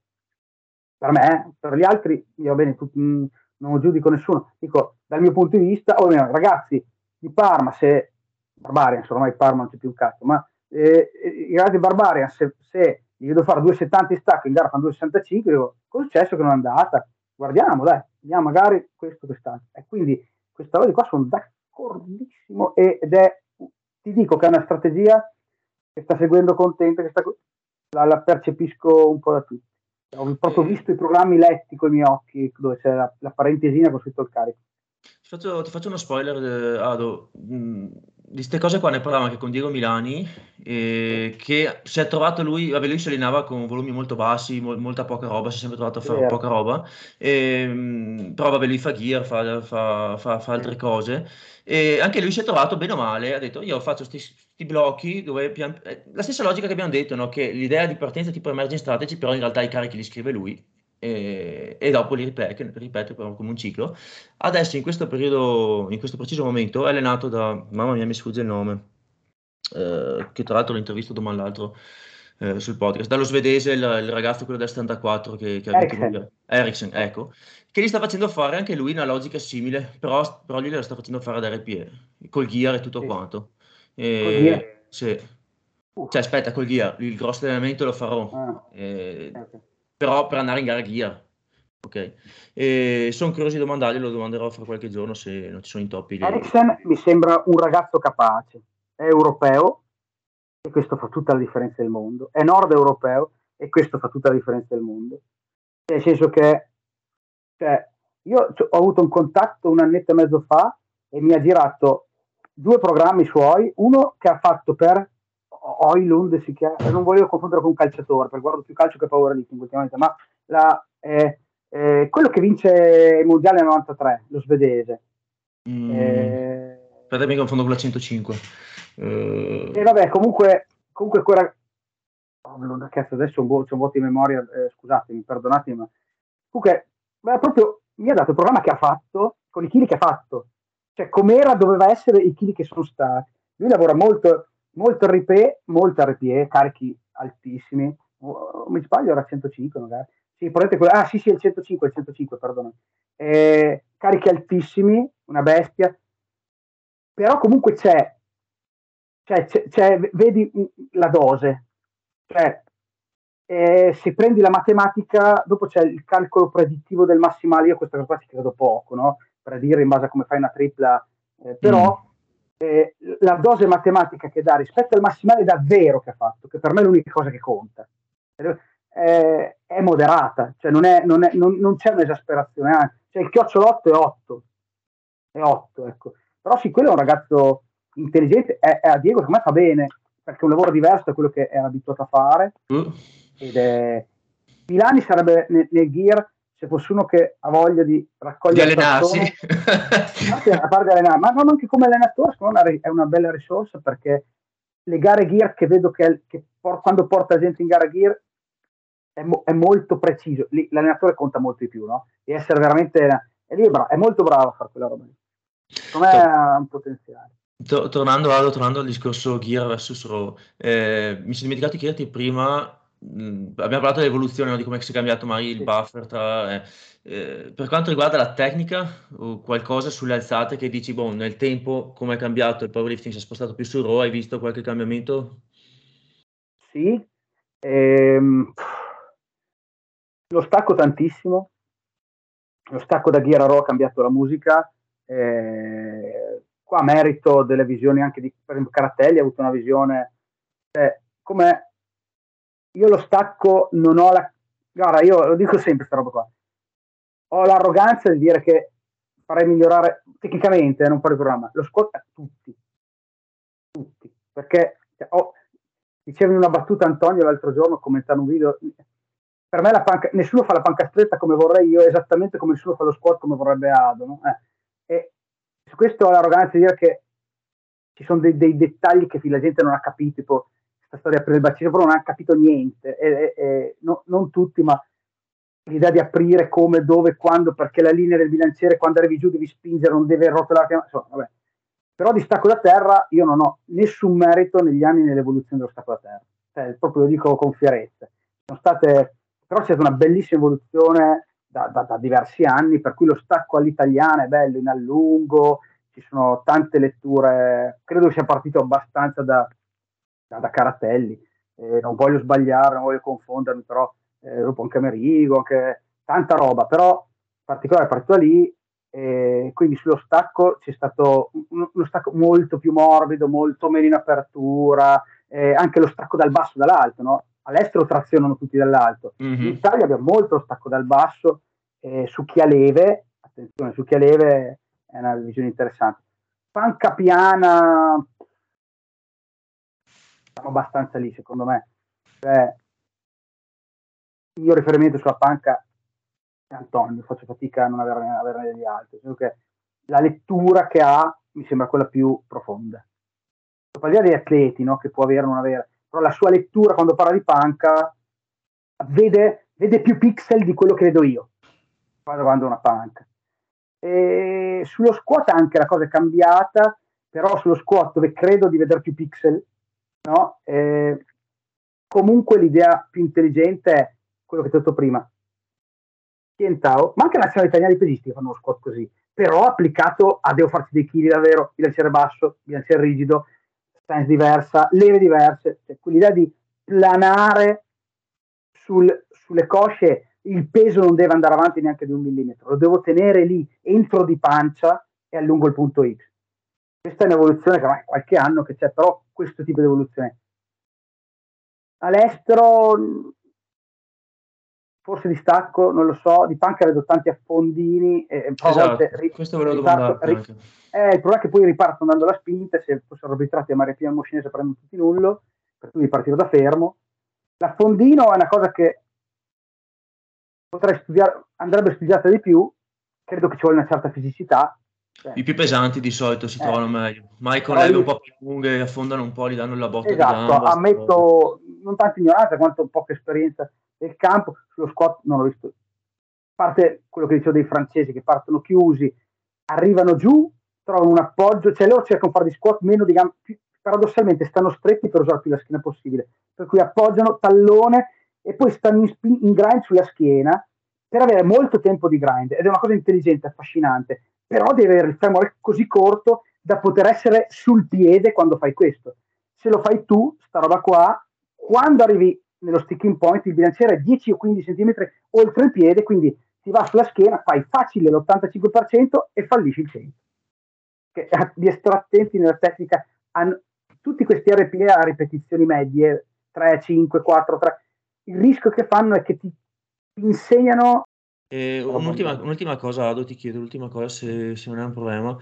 per me, eh. per gli altri, io bene, tu, mh, mm, non giudico nessuno, dico dal mio punto di vista, oh, mio, ragazzi, di Parma, se Barbarian, ormai Parma non c'è più un cazzo, ma eh, i ragazzi di Barbarian, se, se gli vedo fare 2,70 in stacco, in gara fanno 2,65, dico, cosa è successo che non è andata? Guardiamo, dai, vediamo magari questo, quest'altro. E quindi questa roba di qua sono d'accordissimo ed è, ti dico che è una strategia che sta seguendo contenta, che sta, la, la percepisco un po' da tutti. Ho proprio visto i programmi letti con i miei occhi, dove c'è la, la parentesina con scritto il carico faccio, ti faccio uno spoiler, eh, Ado. Mm, di queste cose qua ne parlavo anche con Diego Milani, eh, che si è trovato lui, vabbè lui si allenava con volumi molto bassi, mo- molta poca roba, si è sempre trovato a fare yeah. poca roba, e, mm, però vabbè lui fa gear, fa, fa, fa, fa altre cose, e anche lui si è trovato bene o male, ha detto io faccio questi ti blocchi, dove pian... Eh, la stessa logica che abbiamo detto, no? che l'idea di partenza tipo emerging strategy, però in realtà i carichi li scrive lui e, e dopo li ripete, ripete come un ciclo. Adesso in questo periodo, in questo preciso momento, è allenato da, mamma mia mi sfugge il nome, eh, che tra l'altro l'ho intervistato domani l'altro, eh, sul podcast, dallo svedese, il, il, ragazzo quello del 74 che, che ha vinto Eriksen, ecco, che gli sta facendo fare anche lui una logica simile, però, però lui la sta facendo fare ad RPE, col gear e tutto sì. quanto. E, sì. Uh. Cioè, aspetta, col gear, il grosso allenamento lo farò, ah. eh, okay. Però per andare in gara gear. Ok, e sono curioso di domandargli, lo domanderò fra qualche giorno se non ci sono intoppi. Eriksen mi sembra un ragazzo capace, è europeo, e questo fa tutta la differenza del mondo, è nord europeo e questo fa tutta la differenza del mondo. Nel senso che cioè, io ho avuto un contatto un annetto e mezzo fa e mi ha girato due programmi suoi, uno che ha fatto per Oilund, si chiama, non voglio confondere con un calciatore, perché guardo più calcio che powerlifting ultimamente, ma la, eh, eh, quello che vince il mondiale nel 93, lo svedese. Mm. Eh, Aspetta, mi confondo con la 105. Uh... E vabbè, comunque, comunque quella... Oh, cazzo, adesso un c'è un vuoto di memoria, eh, scusatemi, perdonatemi, ma... Comunque, beh, proprio mi ha dato il programma che ha fatto, con i chili che ha fatto. Cioè, com'era doveva essere i chili che sono stati. Lui lavora molto, molto RP, molto RPE, carichi altissimi. Oh, mi sbaglio, era 105 magari. Sì, quello, ah sì, sì, il 105, il 105, perdono. Eh, carichi altissimi, una bestia. Però comunque c'è cioè, c'è, c'è, vedi la dose, cioè, eh, se prendi la matematica, dopo c'è il calcolo predittivo del massimale, io questa cosa qua ci credo poco, no? dire in base a come fai una tripla, eh, però mm. Eh, la dose matematica che dà rispetto al massimale davvero che ha fatto, che per me è l'unica cosa che conta, eh, è moderata, cioè non, è, non, è, non, non c'è un'esasperazione, cioè il chiocciolotto è 8, è 8, ecco. Però sì, quello è un ragazzo intelligente e, e a Diego secondo me fa bene perché è un lavoro diverso da quello che era abituato a fare mm. ed è Milani sarebbe nel, nel, gear se fosse uno che ha voglia di raccogliere di allenarsi. a parte allenare ma non anche come allenatore secondo me è una bella risorsa perché le gare gear che vedo che, che por, quando porta gente in gara gear è, mo, è molto preciso. Lì, l'allenatore conta molto di più no? di essere veramente è, lì, è molto bravo a fare quella roba lì. Secondo me ha un potenziale. Tornando, Aldo, tornando al discorso Gear versus Raw, eh, mi sono dimenticato di chiederti prima, mh, abbiamo parlato dell'evoluzione, no, di come si è cambiato magari il buffer tra... Eh, eh, per quanto riguarda la tecnica, qualcosa sulle alzate che dici, boh, nel tempo come è cambiato il powerlifting, si è spostato più su Raw, hai visto qualche cambiamento? Sì, ehm, lo stacco tantissimo, lo stacco da Gear a Raw ha cambiato la musica, eh, qua merito delle visioni anche di per esempio Caratelli ha avuto una visione eh, come io lo stacco non ho la guarda io lo dico sempre questa roba qua. Ho l'arroganza di dire che farei migliorare tecnicamente non fare il programma. Lo squat a tutti. Tutti. Perché cioè, oh, dicevi una battuta Antonio l'altro giorno commentando un video per me la panca, nessuno fa la panca stretta come vorrei io esattamente come nessuno fa lo squat come vorrebbe Ado no? eh, e su questo ho l'arroganza di dire che ci sono dei, dei, dettagli che la gente non ha capito, tipo questa storia per il bacino, però non ha capito niente, e, e, no, non tutti, ma l'idea di aprire come, dove, quando, perché la linea del bilanciere quando arrivi giù devi spingere, non deve rotolare, insomma, vabbè. Però di stacco da terra io non ho nessun merito negli anni nell'evoluzione dello stacco da terra, cioè, proprio lo dico con fierezza. Sono state, però c'è stata una bellissima evoluzione da, da, da, diversi anni, per cui lo stacco all'italiana è bello in allungo, ci sono tante letture, credo sia partito abbastanza da, da Caratelli, eh, non voglio sbagliare, non voglio confondermi, però eh, dopo anche Merigo, anche tanta roba, però in particolare partito lì, eh, quindi sullo stacco c'è stato uno stacco molto più morbido, molto meno in apertura, eh, anche lo stacco dal basso dall'alto, no? all'estero trazionano tutti dall'alto. Mm-hmm. In Italia abbiamo molto stacco dal basso eh, su chi ha leve, attenzione, su chi ha leve è una visione interessante. Panca piana, siamo abbastanza lì secondo me. Cioè, mio riferimento sulla panca è Antonio, faccio fatica a non averne, averne degli altri, che la lettura che ha mi sembra quella più profonda. là degli atleti, no? che può avere o non avere, però la sua lettura quando parla di panca vede, vede più pixel di quello che vedo io quando guardo una panca. E sullo squat anche la cosa è cambiata, però sullo squat dove credo di vedere più pixel, no? Eh, comunque l'idea più intelligente è quello che ho detto prima. Tientao, ma anche la nazionale italiana di pesisti fanno uno squat così, però applicato a devo farci dei chili davvero, bilanciere basso, bilanciere rigido, stance diversa, leve diverse, cioè quell'idea di planare sul, sulle cosce il peso non deve andare avanti neanche di un millimetro, lo devo tenere lì, entro di pancia e allungo il punto X. Questa è un'evoluzione che ormai qualche anno che c'è, però questo tipo di evoluzione. All'estero forse distacco, non lo so, di panca vedo tanti affondini e esatto, ri- questo volevo riparto, ri- eh, il problema è che poi ripartono dando la spinta se fossero arbitrati a Maria Pia Moscinese prendono tutti nullo per cui ripartire da fermo l'affondino è una cosa che potrei studiare, andrebbe studiata di più, credo che ci vuole una certa fisicità. Cioè, I più pesanti di solito si eh, trovano meglio, mai con leve un po' più lunghe, affondano un po', gli danno la botta esatto, gamba, ammetto non tanto ignoranza quanto poca esperienza del campo, sullo squat non l'ho visto. A parte quello che dicevo dei francesi che partono chiusi, arrivano giù, trovano un appoggio, cioè loro cercano di fare di squat meno di gambe, paradossalmente stanno stretti per usare più la schiena possibile, per cui appoggiano tallone e poi stanno in, spin- in grind sulla schiena per avere molto tempo di grind. Ed è una cosa intelligente, affascinante, però devi avere il femore così corto da poter essere sul piede quando fai questo. Se lo fai tu, sta roba qua, quando arrivi nello sticking point il bilanciere è 10 o 15 cm oltre il piede, quindi ti va sulla schiena, fai facile l'85% e fallisci il 100%. Che, di stare attenti nella tecnica, hanno, tutti questi RPA a ripetizioni medie, 3, 5, 4, 3, il rischio che fanno è che ti insegnano... Eh, un'ultima, un'ultima, cosa, Ado, ti chiedo, l'ultima cosa se, se non è un problema.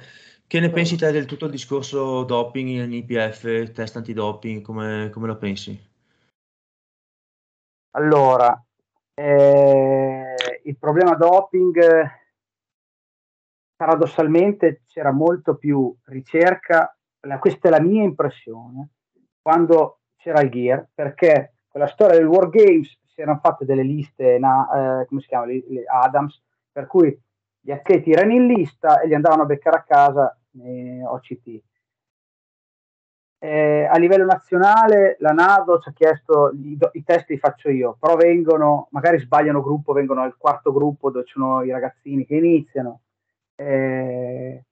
Che ne pensi te del tutto il discorso doping in IPF, test antidoping, come, come lo pensi? Allora, eh, il problema doping, paradossalmente c'era molto più ricerca, la, questa è la mia impressione, quando c'era il gear, perché con la storia del War Games si erano fatte delle liste, na, eh, come si chiama, le, le Adams, per cui gli atleti erano in lista e li andavano a beccare a casa eh, OCT. Eh, a livello nazionale la NATO ci ha chiesto i, i, test li faccio io, però vengono, magari sbagliano gruppo, vengono al quarto gruppo dove ci sono i ragazzini che iniziano. Eh,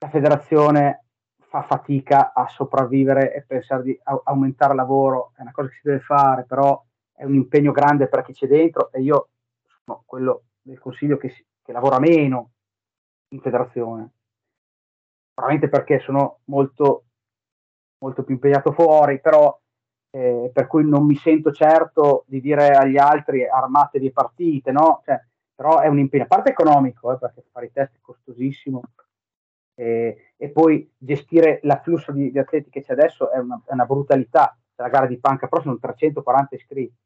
la federazione fa fatica a sopravvivere e pensare di aumentare il lavoro è una cosa che si deve fare, però è un impegno grande per chi c'è dentro e io sono quello del consiglio che, si, che lavora meno in federazione, probabilmente perché sono molto, molto più impegnato fuori, però eh, per cui non mi sento certo di dire agli altri armatevi partite, no? Cioè, però è un impegno, a parte economico, eh, perché fare i test è costosissimo, e, e poi gestire l'afflusso di, di, atleti che c'è adesso è una, è una brutalità. La gara di panca però sono 340 iscritti.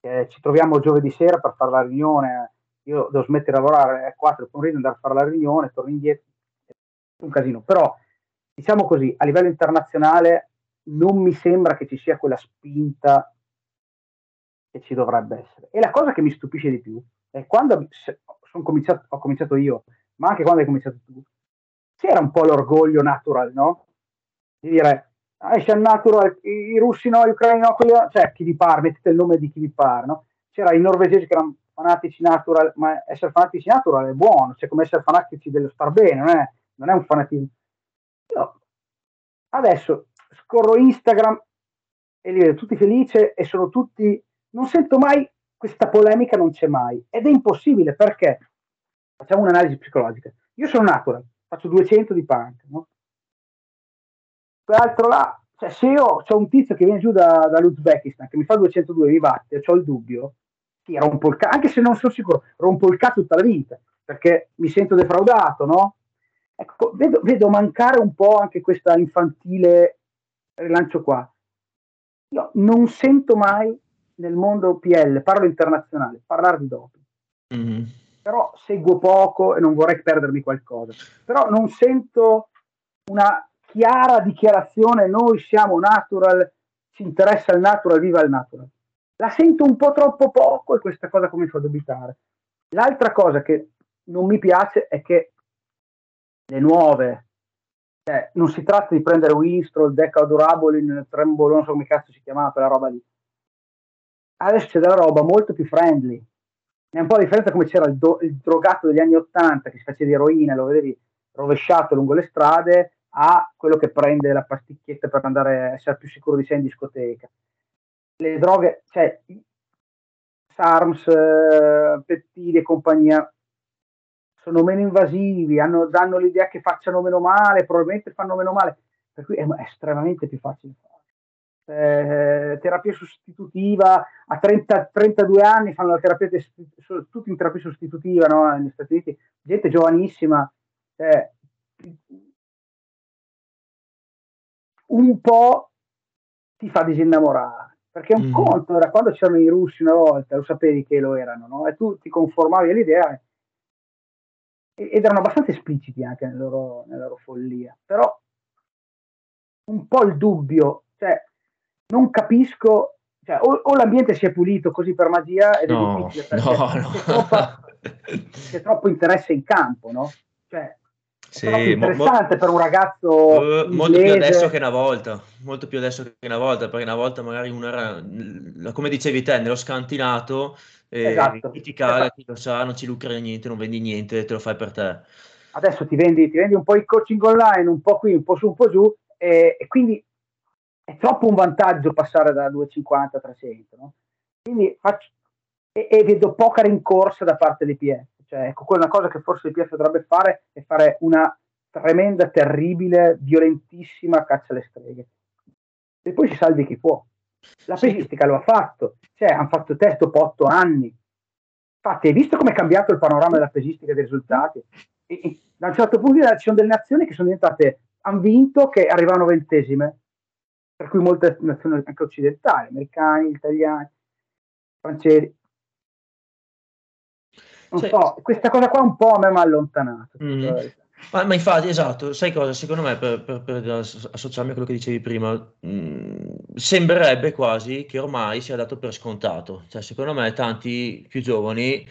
Eh, ci troviamo giovedì sera per fare la riunione. Io devo smettere di lavorare alle 4 del pomeriggio, andare a fare la riunione, torno indietro. È un casino. Però, diciamo così, a livello internazionale non mi sembra che ci sia quella spinta che ci dovrebbe essere. E la cosa che mi stupisce di più è quando cominciato, ho cominciato io, ma anche quando hai cominciato tu, c'era un po' l'orgoglio natural, no? Di dire, ah, c'è natural, i, i, russi no, gli ucraini no, quelli, cioè chi vi pare, mettete il nome di chi vi pare, no? C'era i norvegesi che erano fanatici natural, ma essere fanatici natural è buono, cioè come essere fanatici dello star bene, non è, non è un fanatismo. Io adesso scorro Instagram e li vedo tutti felici e sono tutti, non sento mai questa polemica, non c'è mai. Ed è impossibile perché, facciamo un'analisi psicologica, io sono natural, faccio 200 di punk, no? Quell'altro là, cioè se io ho un tizio che viene giù da, dall'Uzbekistan che mi fa 202 mi batte, ho il dubbio, sì, rompo il cazzo, anche se non sono sicuro, rompo il cazzo tutta la vita, perché mi sento defraudato, no? Ecco, vedo, vedo mancare un po' anche questa infantile rilancio qua. Io non sento mai nel mondo PL, parlo internazionale, parlare di doping. Mm-hmm però seguo poco e non vorrei perdermi qualcosa. Però non sento una... chiara dichiarazione noi siamo natural, ci interessa il natural, viva il natural. La sento un po' troppo poco e questa cosa comincia a dubitare. L'altra cosa che non mi piace è che le nuove, cioè, non si tratta di prendere Winstrol, Deca Adorable, Trembolo, non so come cazzo si chiamava quella roba lì. Adesso c'è della roba molto più friendly. È un po' la differenza come c'era il, do, il drogato degli anni Ottanta che si faceva di eroina, lo vedevi rovesciato lungo le strade, a quello che prende la pasticchietta per andare a essere più sicuro di sé in discoteca. Le droghe, cioè SARMS, eh, e compagnia sono meno invasivi, hanno, danno l'idea che facciano meno male, probabilmente fanno meno male, per cui è, è estremamente più facile fare. Eh, terapia sostitutiva a 30, 32 anni fanno la terapia tutti in terapia sostitutiva no? negli Stati Uniti gente giovanissima eh, un po' ti fa disinnamorare. Perché un mm. conto era quando c'erano i russi una volta, lo sapevi che lo erano, no? E tu ti conformavi all'idea ed erano abbastanza espliciti anche nella loro, nella loro follia. Però un po' il dubbio, cioè non capisco, cioè, o, o, l'ambiente si è pulito così per magia ed no, è difficile perché no, no. C'è, troppa, c'è, troppo interesse in campo, no? Cioè, sì, interessante mo- per un ragazzo uh, molto più adesso che una volta molto più adesso che una volta perché una volta magari uno era come dicevi te nello scantinato eh, esatto. criticare esatto. chi lo sa non ci lucra niente non vendi niente te lo fai per te adesso ti vendi, ti vendi un po' il coaching online un po' qui un po' su un po' giù e, e quindi è troppo un vantaggio passare da 250 a 300 no? quindi faccio e, e vedo poca rincorsa da parte PS cioè, ecco, quella cosa che forse il PF dovrebbe fare è fare una tremenda, terribile, violentissima caccia alle streghe. E poi si salvi chi può. La pesistica lo ha fatto, cioè hanno fatto test dopo otto anni. Infatti, hai visto come è cambiato il panorama della pesistica dei risultati? E, e, da un certo punto di vista ci sono delle nazioni che sono diventate, hanno vinto che arrivavano ventesime, per cui molte nazioni anche occidentali, americani, italiani, francesi, non cioè, so, questa cosa qua un po' a me mi ha allontanato. Mm. Ma, ma, infatti, esatto, sai cosa? Secondo me, per, per, per associarmi a quello che dicevi prima, mh, mm, sembrerebbe quasi che ormai sia dato per scontato. Cioè, secondo me, tanti più giovani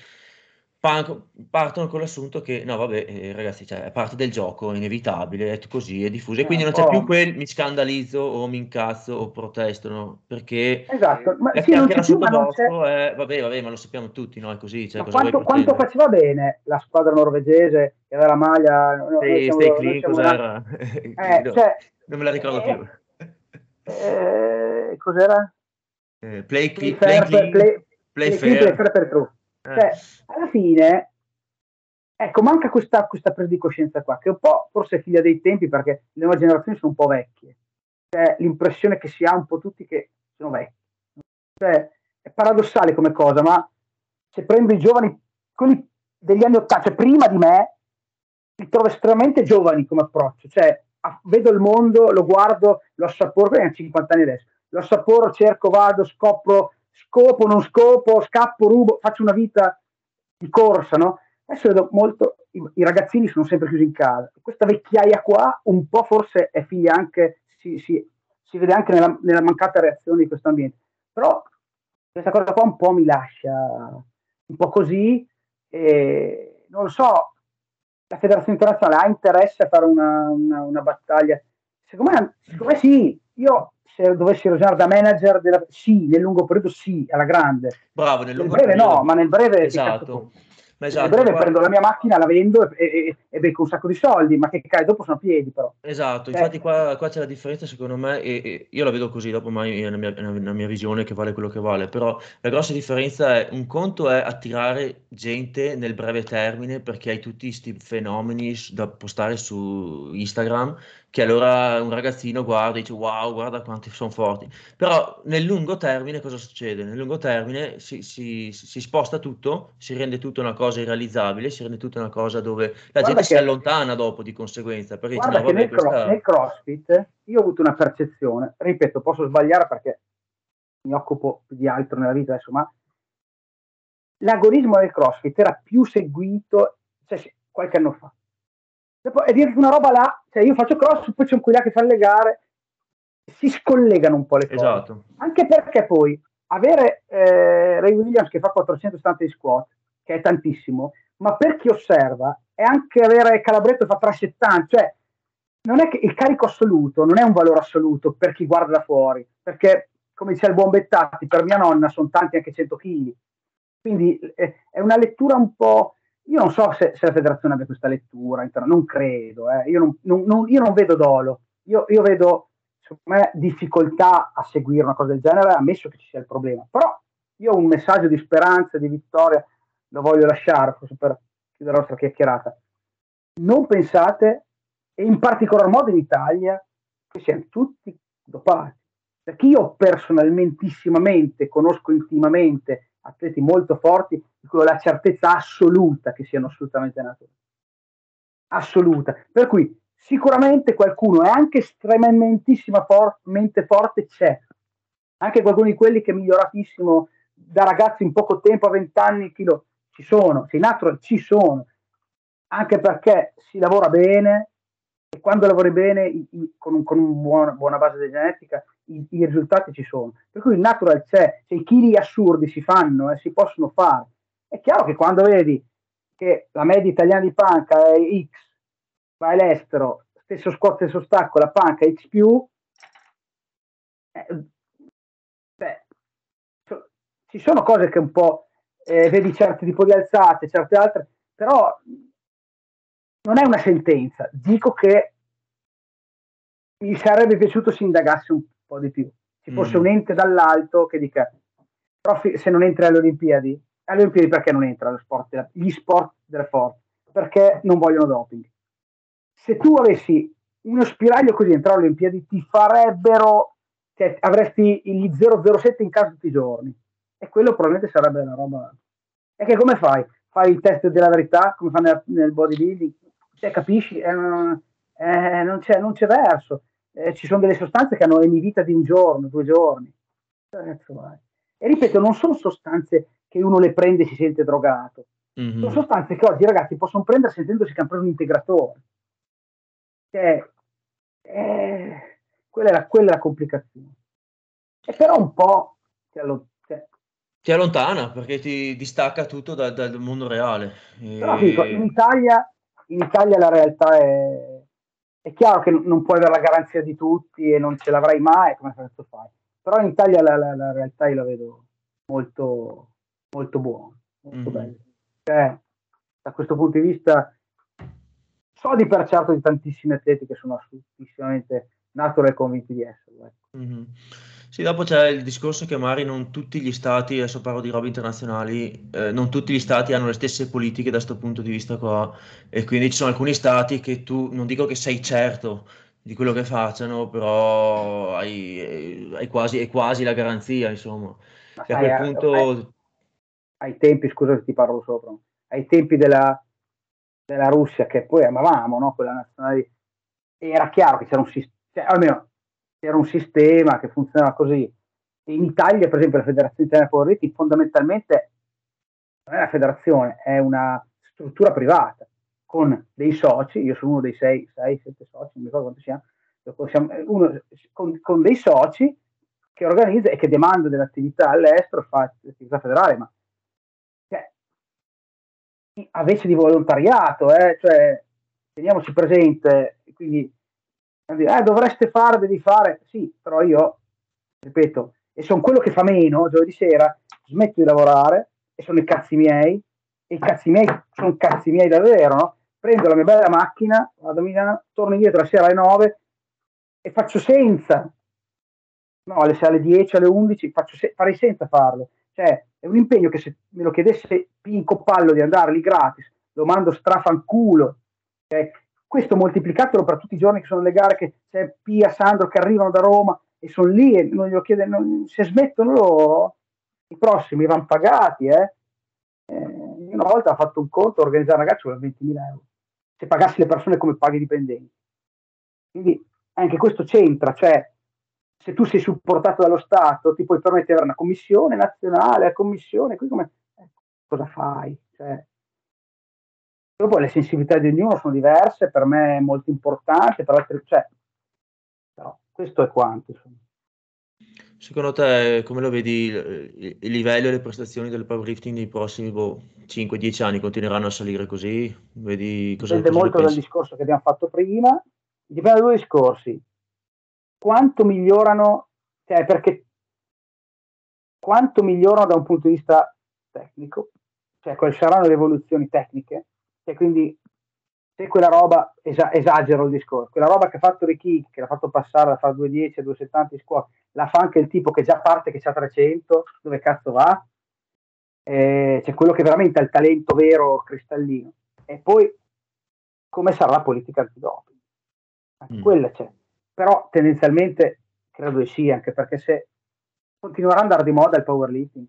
partono con l'assunto che no vabbè eh, ragazzi cioè, è parte del gioco è inevitabile è così è diffuso e quindi non c'è più quel mi scandalizzo o mi incazzo o protesto perché esatto ma sì, anche l'assunto vostro è vabbè vabbè ma lo sappiamo tutti no? È così cioè, quanto, quanto, faceva bene la squadra norvegese che aveva la maglia stay, stay clean cos'era? eh, no, cioè, non me la ricordo eh, più. eh, cos'era? Eh, play, play, play, clean, play, play, fair, play fair eh. Cioè, alla fine, ecco, manca questa, questa presa di coscienza qua, che un po' forse è figlia dei tempi perché le nuove generazioni sono un po' vecchie. Cioè, l'impressione che si ha un po' tutti che sono vecchi. Cioè, è paradossale come cosa, ma se prendo i giovani, quelli degli anni 80, cioè prima di me, li trovo estremamente giovani come approccio. Cioè, vedo il mondo, lo guardo, lo assaporo, perché ho 50 anni adesso, lo assaporo, cerco, vado, scopro scopo, non scopo, scappo, rubo, faccio una vita di corsa, no? Adesso vedo molto, i, i ragazzini sono sempre chiusi in casa. Questa vecchiaia qua un po' forse è figlia anche, si, si, si vede anche nella, nella, mancata reazione di questo ambiente. Però questa cosa qua un po' mi lascia un po' così, e, non lo so, la federazione internazionale ha interesse a fare una, una, una battaglia? Secondo me, secondo me sì, io se dovessi ragionare da manager, della, sì, nel lungo periodo sì, alla grande. Bravo, nel, nel breve periodo. no, ma nel breve... Esatto. Ma esatto, in breve prendo la mia macchina, la vendo e, e, e, becco un sacco di soldi, ma che cade dopo sono a piedi però. Esatto, infatti eh. qua, qua, c'è la differenza secondo me e, e, io la vedo così, dopo mai è mia, una mia visione che vale quello che vale, però la grossa differenza è, un conto è attirare gente nel breve termine perché hai tutti questi fenomeni da postare su Instagram che allora un ragazzino guarda e dice wow, guarda quanti sono forti. Però nel lungo termine cosa succede? Nel lungo termine si, si, si sposta tutto, si rende tutto una cosa irrealizzabile, si rende tutto una cosa dove la guarda gente che, si allontana dopo di conseguenza. Perché dice, no, vabbè, nel, questa... nel CrossFit io ho avuto una percezione, ripeto, posso sbagliare perché mi occupo di altro nella vita adesso, ma l'agonismo del CrossFit era più seguito cioè, qualche anno fa. Dopo è diventata una roba là cioè io faccio cross, poi c'è un là che fa le gare, si scollegano un po' le cose. Esatto. Anche perché poi avere eh, Ray Williams che fa 470 di squat, che è tantissimo, ma per chi osserva è anche avere Calabretto che fa 370, cioè non è che il carico assoluto non è un valore assoluto per chi guarda da fuori, perché come diceva il buon Bettati, per mia nonna sono tanti anche 100 kg. Quindi eh, è una lettura un po'... Io non so se, se la federazione abbia questa lettura, non credo, eh. io, non, non, io, non, vedo dolo, io, io vedo me, difficoltà a seguire una cosa del genere, ammesso che ci sia il problema. Però io un messaggio di speranza, di vittoria, lo voglio lasciare, per chiudere la nostra chiacchierata. Non pensate, e in particolar modo in Italia, che siano tutti dopati. Perché io personalmente conosco intimamente atleti molto forti ho la certezza assoluta che siano assolutamente naturali. Assoluta. Per cui sicuramente qualcuno è anche estremamente forte, c'è. Anche qualcuno di quelli che è miglioratissimo da ragazzi in poco tempo, a 20 anni, chilo, ci sono, sei natural, ci sono. Anche perché si lavora bene e quando lavori bene i, i, con, un, con una buona, buona base di genetica i, i, risultati ci sono. Per cui il natural c'è, se i chili assurdi si fanno e eh, si possono fare. È chiaro che quando vedi che la media italiana di panca è X, vai all'estero, stesso squat, stesso stacco, la panca X più, eh, beh, ci sono cose che un po' eh, vedi certi tipo di alzate, certe altre, però non è una sentenza. Dico che mi sarebbe piaciuto si indagasse un po' di più. Ci fosse mm. un ente dall'alto che dica, però se non entri alle Olimpiadi, alle Olimpiadi perché non entra sport, gli sport delle forze? Perché non vogliono doping. Se tu avessi uno spiraglio così entrare alle Olimpiadi, ti farebbero, cioè avresti gli 007 in casa tutti i giorni. E quello probabilmente sarebbe una roba. E che come fai? Fai il test della verità, come fanno nel, nel bodybuilding? Cioè, capisci? Eh, eh, non, c'è, non c'è verso eh, ci sono delle sostanze che hanno vita di un giorno, due giorni. E ripeto, non sono sostanze che uno le prende e si sente drogato. Mm-hmm. Sono sostanze che oggi i ragazzi possono prendere sentendosi che hanno preso un integratore. Cioè, eh, quella, è la, quella, è la, complicazione. E però un po' ti, allo- cioè, ti allontana perché ti distacca tutto da, dal mondo reale. Però dico, in Italia, in Italia la realtà è, è chiaro che non puoi avere la garanzia di tutti e non ce l'avrai mai, come cazzo fai? Però in Italia la, la, la, realtà io la vedo molto, molto buona, molto mm. bella. Cioè, da questo punto di vista so di per certo di tantissimi atleti che sono assolutissimamente natural e convinti di esserlo. Ecco. Mm-hmm. Sì, dopo c'è il discorso che magari non tutti gli stati, adesso parlo di robe internazionali, eh, non tutti gli stati hanno le stesse politiche da questo punto di vista qua e quindi ci sono alcuni stati che tu, non dico che sei certo di quello che facciano, però hai, hai quasi, hai quasi la garanzia, insomma. Ma sai, a quel eh, punto... Ai, ai, tempi, scusa se ti parlo sopra, ai tempi della, della Russia, che poi amavamo, no? quella nazionale, era chiaro che c'era un cioè, almeno era un sistema che funzionava così. In Italia, per esempio, la Federazione Italiana Power Rating fondamentalmente non è una federazione, è una struttura privata con dei soci, io sono uno dei sei, sei, sette soci, non mi ricordo quanti siamo, uno, con, con, dei soci che organizza e che demanda dell'attività all'estero, fa l'attività federale, ma a vece di volontariato, eh, cioè, teniamoci presente, quindi eh, dovreste fare, devi fare, sì, però io, ripeto, e sono quello che fa meno giovedì sera, smetto di lavorare e sono i cazzi miei, e i cazzi miei sono cazzi miei davvero, no? Prendo la mia bella macchina, vado a Milano, torno indietro la sera alle 9 e faccio senza, no, alle, alle 10, alle 11, faccio se- farei senza farlo. Cioè, è un impegno che se me lo chiedesse Pinco Pallo di andare lì gratis, lo mando strafanculo. Cioè, questo moltiplicatelo per tutti i giorni che sono le gare che c'è Pia, Sandro che arrivano da Roma e sono lì e non glielo chiede, non, se smettono loro, i prossimi vanno pagati. Eh. Eh, una volta ho fatto un conto, organizzare un ragazzo per 20.000 euro. Se pagassi le persone come paghi i dipendenti. Quindi anche questo c'entra, cioè se tu sei supportato dallo Stato ti puoi permettere di avere una commissione nazionale, la commissione, qui come, eh, cosa fai? Cioè, Dopo le sensibilità di ognuno sono diverse, per me è molto importante, per altri, cioè, però questo è quanto. Insomma. Secondo te, come lo vedi, il, il livello e le prestazioni del powerlifting nei prossimi boh, 5-10 anni continueranno a salire così? Vedi cosa, Dipende cosa molto dal discorso che abbiamo fatto prima. Dipende da due discorsi. Quanto migliorano, cioè perché quanto migliorano da un punto di vista tecnico, cioè quali saranno le evoluzioni tecniche, e quindi se quella roba, esa- esagero il discorso, quella roba che ha fatto Ricky, che l'ha fatto passare da fare 210 a 270 in scuola, la fa anche il tipo che già parte, che ha 300, dove cazzo va? Eh, c'è quello che veramente ha il talento vero cristallino. E poi come sarà la politica antidoping? Anche mm. quella c'è. Però tendenzialmente credo sia, anche perché se continuerà ad andare di moda il powerlifting,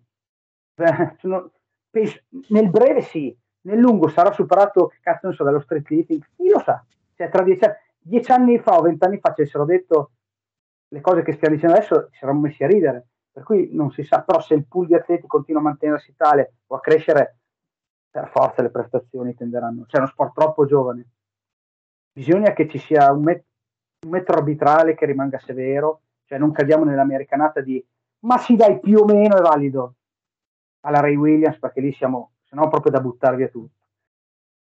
nel breve sì, nel lungo sarà superato, che cazzo ne so, dallo street lifting, chi lo sa? Cioè, tra dieci, dieci anni fa o vent'anni fa ci avessero detto le cose che stiamo dicendo adesso, ci saremmo messi a ridere. Per cui non si sa, però se il pool di atleti continua a mantenersi tale o a crescere, per forza le prestazioni tenderanno. C'è uno sport troppo giovane. Bisogna che ci sia un, met- un metro arbitrale che rimanga severo, cioè non cadiamo nell'americanata di ma sì dai più o meno è valido alla Ray Williams perché lì siamo se no proprio da buttare via tutto.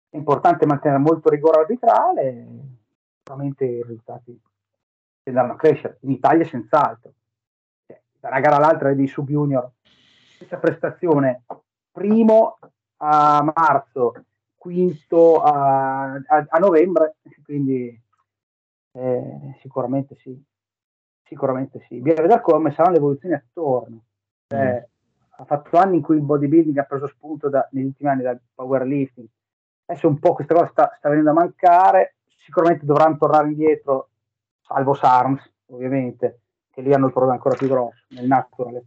È importante mantenere molto rigore arbitrale, sicuramente i risultati tenderanno a crescere, in Italia senz'altro. Cioè, da una gara all'altra di sub junior, questa prestazione, primo a marzo, quinto a, a, a novembre, quindi eh, sicuramente sì, sicuramente sì. Bisogna vedere come saranno le evoluzioni attorno. Cioè, mm ha fatto anni in cui il bodybuilding ha preso spunto da, negli ultimi anni dal powerlifting. Adesso un po' questa cosa sta, sta venendo a mancare, sicuramente dovranno tornare indietro, salvo SARMS, ovviamente, che lì hanno il problema ancora più grosso, nel natural.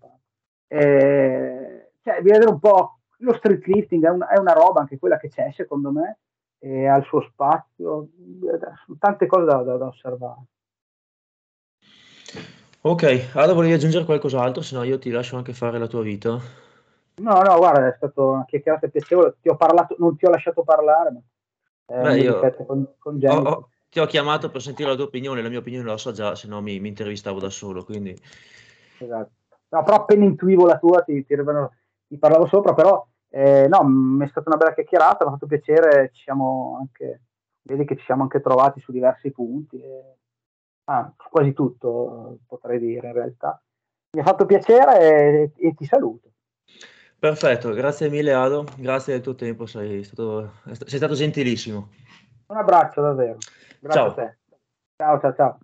Eh, cioè, bisogna vedere un po', lo street lifting è una, è una roba anche quella che c'è, secondo me, e ha il suo spazio, sono tante cose da, da, da osservare. Ok, allora volevi aggiungere qualcos'altro, se no io ti lascio anche fare la tua vita. No, no, guarda, è stato una chiacchierata piacevole. Ti ho parlato, non ti ho lasciato parlare, ma eh, Beh, io con, con ho, ho, ti ho chiamato per sentire la tua opinione, la mia opinione la so già, se no mi, mi intervistavo da solo, quindi... Esatto. No, però appena intuivo la tua ti, ti, ti parlavo sopra, però eh, no, mi è stata una bella chiacchierata, mi ha fatto piacere, ci siamo anche, vedi che ci siamo anche trovati su diversi punti. E ah, quasi tutto potrei dire in realtà. Mi ha fatto piacere e, e ti saluto. Perfetto, grazie mille Ado, grazie del tuo tempo, sei stato, sei stato gentilissimo. Un abbraccio davvero. Grazie ciao. a te. Ciao ciao ciao.